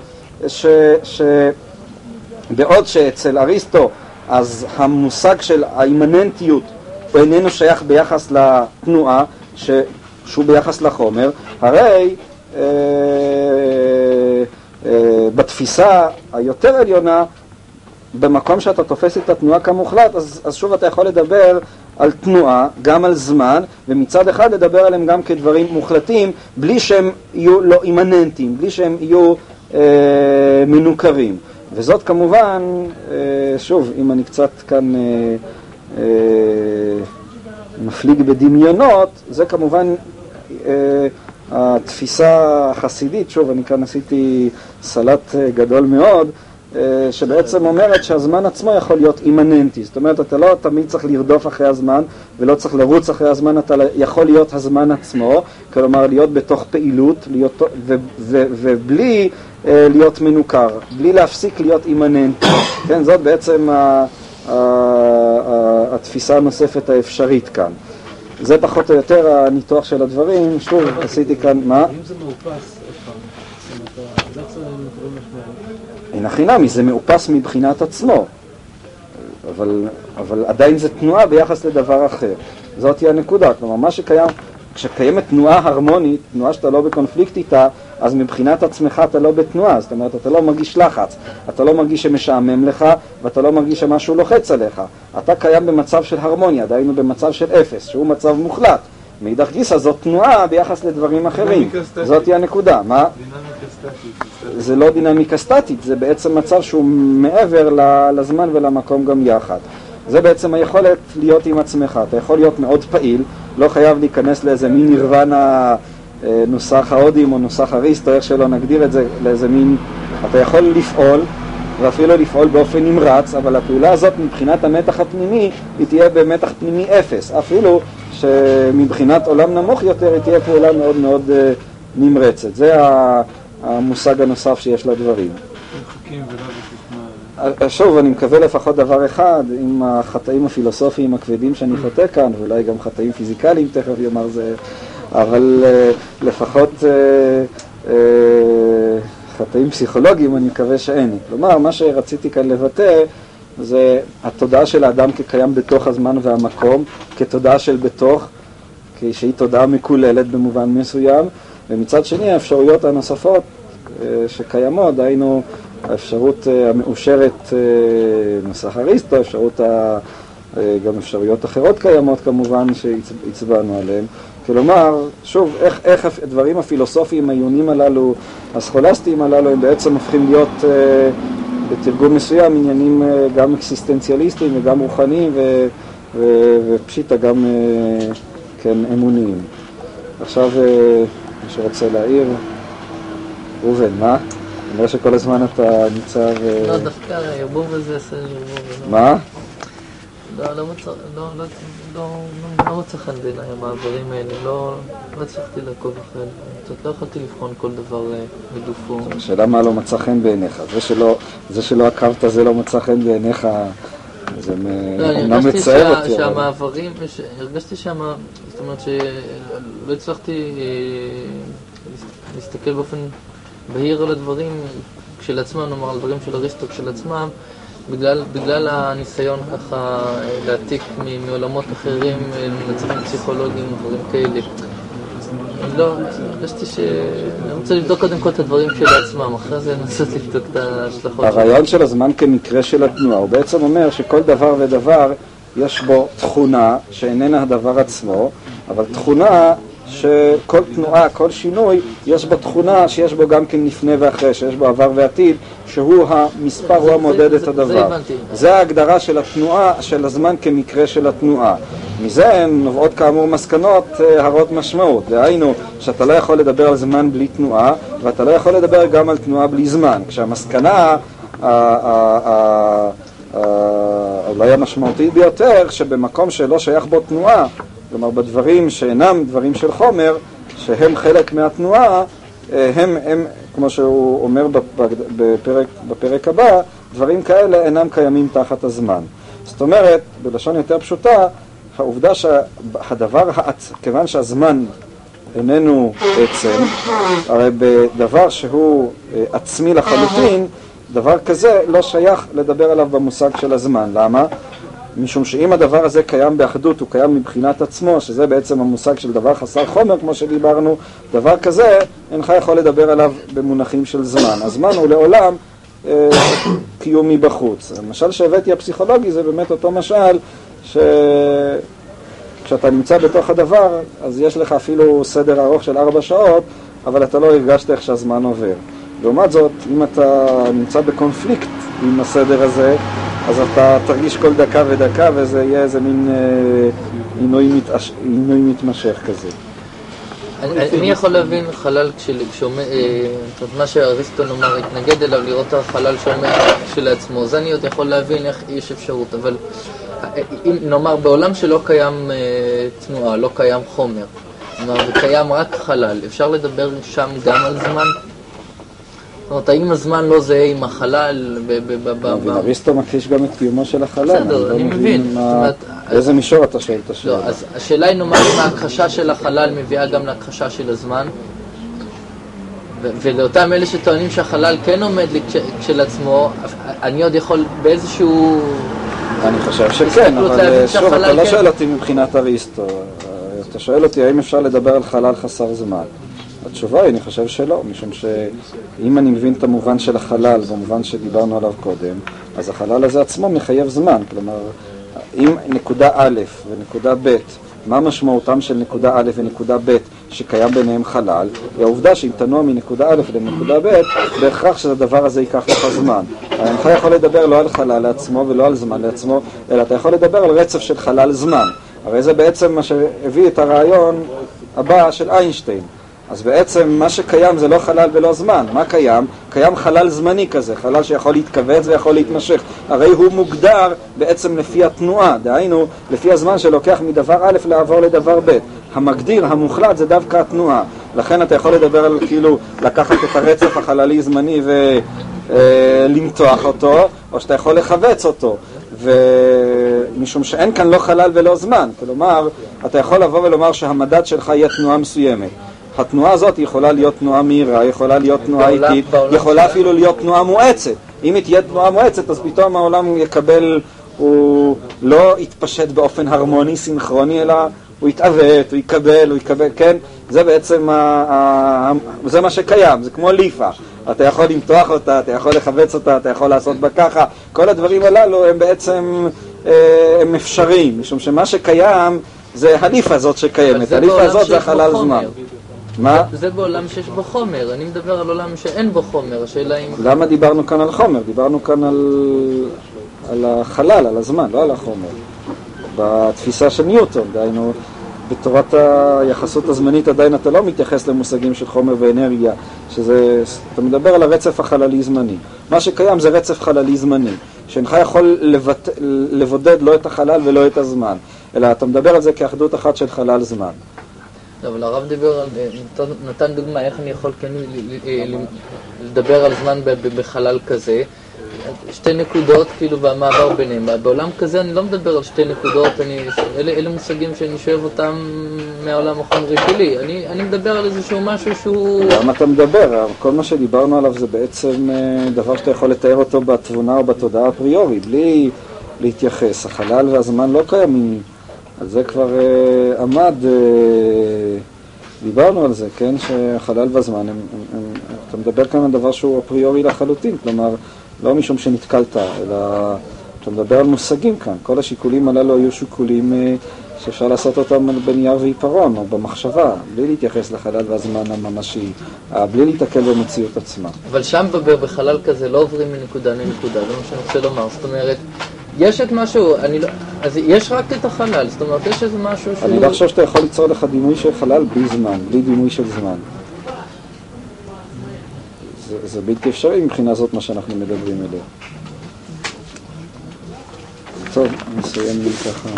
שבעוד שאצל אריסטו אז המושג של האימננטיות הוא איננו שייך ביחס לתנועה, ש... שהוא ביחס לחומר, הרי אה, אה, בתפיסה היותר עליונה במקום שאתה תופס את התנועה כמוחלט, אז, אז שוב אתה יכול לדבר על תנועה, גם על זמן, ומצד אחד לדבר עליהם גם כדברים מוחלטים, בלי שהם יהיו לא אימננטיים, בלי שהם יהיו אה, מנוכרים. וזאת כמובן, אה, שוב, אם אני קצת כאן אה, אה, מפליג בדמיונות, זה כמובן אה, התפיסה החסידית, שוב, אני כאן עשיתי סלט אה, גדול מאוד, אה, שבעצם אומרת שהזמן עצמו יכול להיות אימננטי, זאת אומרת אתה לא תמיד צריך לרדוף אחרי הזמן ולא צריך לרוץ אחרי הזמן, אתה יכול להיות הזמן עצמו, כלומר להיות בתוך פעילות להיות, ו, ו, ובלי אה, להיות מנוכר, בלי להפסיק להיות אימננטי, כן, זאת בעצם ה, ה, ה, התפיסה הנוספת האפשרית כאן. זה פחות או יותר הניתוח של הדברים, שוב עשיתי כאן, מה? אם זה מאופס, עוד פעם, זאת אומרת, זה צריך לקרוא משמעות. אין הכי נמי, זה מאופס מבחינת עצמו, אבל, אבל עדיין זה תנועה ביחס לדבר אחר. זאת היא הנקודה, כלומר מה שקיים, כשקיימת תנועה הרמונית, תנועה שאתה לא בקונפליקט איתה, אז מבחינת עצמך אתה לא בתנועה, זאת אומרת אתה לא מרגיש לחץ, אתה לא מרגיש שמשעמם לך ואתה לא מרגיש שמשהו לוחץ עליך. אתה קיים במצב של הרמוניה, דהיינו במצב של אפס, שהוא מצב מוחלט. מאידך גיסא זאת תנועה ביחס לדברים אחרים, דינמיקה סטטית. זאת היא הנקודה. מה? זה לא דינמיקה סטטית, זה בעצם מצב שהוא מעבר לזמן ולמקום גם יחד. זה בעצם היכולת להיות עם עצמך, אתה יכול להיות מאוד פעיל, לא חייב להיכנס לאיזה מין נירוונה אה, נוסח ההודים או נוסח הריסט או איך שלא נגדיר את זה, לאיזה מין, אתה יכול לפעול ואפילו לפעול באופן נמרץ, אבל הפעולה הזאת מבחינת המתח הפנימי היא תהיה במתח פנימי אפס, אפילו שמבחינת עולם נמוך יותר היא תהיה פעולה מאוד מאוד אה, נמרצת. זה המושג הנוסף שיש לדברים. אה, שוב, אני מקווה לפחות דבר אחד, עם החטאים הפילוסופיים הכבדים שאני חוטא כאן, ואולי גם חטאים פיזיקליים תכף יאמר זה, אבל אה, לפחות חטאים פסיכולוגיים אני מקווה שאין. כלומר, מה שרציתי כאן לבטא זה התודעה של האדם כקיים בתוך הזמן והמקום, כתודעה של בתוך, שהיא תודעה מקוללת במובן מסוים, ומצד שני האפשרויות הנוספות אה, שקיימות, דהיינו האפשרות אה, המאושרת אה, נוסח אריסטו, האפשרות ה... אה, גם אפשרויות אחרות קיימות כמובן שהצבענו עליהן. כלומר, שוב, איך, איך הדברים הפילוסופיים העיונים הללו, הסכולסטיים הללו, הם בעצם הופכים להיות אה, בתרגום מסוים עניינים אה, גם אקסיסטנציאליסטיים וגם רוחניים ו, ו, ופשיטה גם אה, כן, אמוניים. עכשיו, אה, מי שרוצה להעיר, ראובן, מה? אני רואה שכל הזמן אתה ניצב... אה, לא, דווקא הערבוב הזה עשה ערבוב. מה? לא, לא מצא, לא, לא, לא, לא, לא מצא חן בעיניי המעברים האלה, לא, לא הצלחתי לעקוב אחרי הדברים. קצת לא יכולתי לבחון כל דבר אה, בגופו. השאלה מה לא מצא חן בעיניך. זה שלא, זה שלא עקבת זה לא מצא חן בעיניך, זה לא, אומנם הרגשתי מצער אותי, אבל... שהמעברים, הרגשתי שמה, זאת אומרת שלא הצלחתי אה, להס- להסתכל באופן בהיר על הדברים כשלעצמם, נאמר על דברים של אריסטו כשלעצמם, בגלל, בגלל הניסיון ככה אה, להעתיק מעולמות אחרים, אה, מנצחים פסיכולוגיים, דברים כאלה. לא, הרגשתי ש... אני רוצה לבדוק קודם כל את הדברים כשלעצמם, אחרי זה לנסות לבדוק את ההשלכות. הרעיון של הזמן כמקרה של התנועה, הוא בעצם אומר שכל דבר ודבר יש בו תכונה שאיננה הדבר עצמו, אבל תכונה שכל תנועה, כל שינוי, יש בו תכונה שיש בו גם כן לפני ואחרי, שיש בו עבר ועתיד, שהוא המספר, הוא זה- המודד את הדבר. זה ההגדרה של התנועה, של הזמן כמקרה של התנועה. מזה נובעות כאמור מסקנות אה, הרות משמעות. דהיינו, שאתה לא יכול לדבר על זמן בלי תנועה, ואתה לא יכול לדבר גם על תנועה בלי זמן. כשהמסקנה אולי המשמעותית ביותר, שבמקום שלא שייך בו תנועה, כלומר בדברים שאינם דברים של חומר, שהם חלק מהתנועה, אה, הם, הם, כמו שהוא אומר בפרק, בפרק, הבא, דברים כאלה אינם קיימים תחת הזמן. זאת אומרת, בלשון יותר פשוטה, העובדה שהדבר. כיוון שהזמן איננו עצם, הרי בדבר שהוא אה, עצמי לחלוטין, דבר כזה לא שייך לדבר עליו במושג של הזמן. למה? משום שאם הדבר הזה קיים באחדות, הוא קיים מבחינת עצמו, שזה בעצם המושג של דבר חסר חומר, כמו שדיברנו, דבר כזה, אינך יכול לדבר עליו במונחים של זמן. הזמן הוא לעולם אה, קיום מבחוץ. המשל שהבאתי הפסיכולוגי זה באמת אותו משל, שכשאתה נמצא בתוך הדבר, אז יש לך אפילו סדר ארוך של ארבע שעות, אבל אתה לא הרגשת איך שהזמן עובר. לעומת זאת, אם אתה נמצא בקונפליקט עם הסדר הזה, אז אתה תרגיש כל דקה ודקה וזה יהיה איזה מין אה, עינוי, מתעש... מתמשך כזה. אני יכול להבין חלל כשעומד, אה, זאת אומרת, מה שאריסטו נאמר התנגד אליו, לראות את החלל שעומד כשלעצמו, זה אני עוד יכול להבין איך יש אפשרות, אבל אה, אם נאמר בעולם שלא קיים תנועה, לא קיים חומר, כלומר, וקיים רק חלל, אפשר לדבר שם גם על זמן? זאת אומרת, האם הזמן לא זהה עם החלל? אריסטו מכחיש גם את קיומו של החלל. בסדר, לא אני מבין. זאת אומרת, באיזה מישור אתה שואל את השאלה? לא, אז השאלה היא נאמר אם ההכחשה של החלל מביאה גם להכחשה של הזמן ולאותם אלה שטוענים שהחלל כן עומד כשלעצמו, אני עוד יכול באיזשהו... אני חושב שכן, אבל אה, שוב, אתה לא כן- שואל אותי מבחינת אריסטו. אה, אתה שואל אותי האם אפשר לדבר על חלל חסר זמן. התשובה היא, אני חושב שלא, משום שאם אני מבין את המובן של החלל במובן שדיברנו עליו קודם, אז החלל הזה עצמו מחייב זמן. כלומר, אם נקודה א' ונקודה ב', מה משמעותם של נקודה א' ונקודה ב' שקיים ביניהם חלל, והעובדה שאם תנוע מנקודה א' לנקודה ב', בהכרח שהדבר הזה ייקח לך זמן. אינך יכול לדבר לא על חלל לעצמו ולא על זמן לעצמו, אלא אתה יכול לדבר על רצף של חלל זמן. הרי זה בעצם מה שהביא את הרעיון הבא של איינשטיין. אז בעצם מה שקיים זה לא חלל ולא זמן. מה קיים? קיים חלל זמני כזה, חלל שיכול להתכווץ ויכול להתמשך. הרי הוא מוגדר בעצם לפי התנועה, דהיינו, לפי הזמן שלוקח מדבר א' לעבור לדבר ב'. המגדיר, המוחלט, זה דווקא התנועה. לכן אתה יכול לדבר על כאילו לקחת את הרצף החללי-זמני ולמתוח אותו, או שאתה יכול לכווץ אותו. ומשום שאין כאן לא חלל ולא זמן, כלומר, אתה יכול לבוא ולומר שהמדד שלך יהיה תנועה מסוימת. התנועה הזאת יכולה להיות תנועה מהירה, יכולה להיות תנועה איטית, יכולה אפילו להיות תנועה מואצת. אם היא תהיה תנועה מואצת, אז פתאום העולם יקבל, הוא לא יתפשט באופן הרמוני, סינכרוני, אלא הוא יתעוות, הוא יקבל, הוא יקבל, כן? זה בעצם, ה- ה- זה מה שקיים, זה כמו ליפה. אתה יכול למתוח אותה, אתה יכול לכווץ אותה, אתה יכול לעשות בה ככה. כל הדברים הללו הם בעצם, אה, הם אפשריים, משום שמה שקיים זה הליפה הזאת שקיימת. הליפה הזאת זה החלל. זמן. מה? זה בעולם שיש בו חומר, אני מדבר על עולם שאין בו חומר, השאלה אם... למה דיברנו כאן על חומר? דיברנו כאן על, על החלל, על הזמן, לא על החומר. בתפיסה של ניוטון, דהיינו, בתורת היחסות הזמנית עדיין אתה לא מתייחס למושגים של חומר ואנרגיה, שזה, אתה מדבר על הרצף החללי-זמני. מה שקיים זה רצף חללי-זמני, שאינך יכול לבט, לבודד לא את החלל ולא את הזמן, אלא אתה מדבר על זה כאחדות אחת של חלל-זמן. אבל הרב דיבר על, אה, נתן- דוגמה איך אני יכול כן ל- לדבר על זמן בחלל כזה. שתי נקודות, כאילו, והמעבר ביניהם. בעולם כזה אני לא מדבר על שתי נקודות, אני, אלה, אלה מושגים שאני שואב אותם מהעולם החומרי שלי. אני, אני מדבר על איזשהו משהו שהוא... למה אתה מדבר? כל מה שדיברנו עליו זה בעצם אה, דבר שאתה יכול לתאר אותו בתבונה או בתודעה אפריורי, בלי להתייחס. החלל והזמן לא קיימים. על זה כבר אה, עמד, אה, דיברנו על זה, כן? שהחלל והזמן, הם, הם, הם, אתה מדבר כאן על דבר שהוא אפריורי לחלוטין, כלומר, לא משום שנתקלת, אלא אתה מדבר על מושגים כאן. כל השיקולים הללו היו שיקולים אה, שאפשר לעשות אותם בנייר ועיפרון, או במחשבה, בלי להתייחס לחלל והזמן הממשי, בלי להתקל במציאות עצמה. אבל שם בחלל כזה לא עוברים מנקודה לנקודה, זה מה שאני רוצה לומר. זאת אומרת, יש את משהו, אני לא... אז יש רק את החלל, זאת אומרת, יש איזה משהו שהוא... אני לא חושב שאתה יכול ליצור לך דימוי של חלל בלי זמן, בלי דימוי של זמן. זה, זה בלתי אפשרי מבחינה זאת מה שאנחנו מדברים אליה. טוב, נסיים ככה.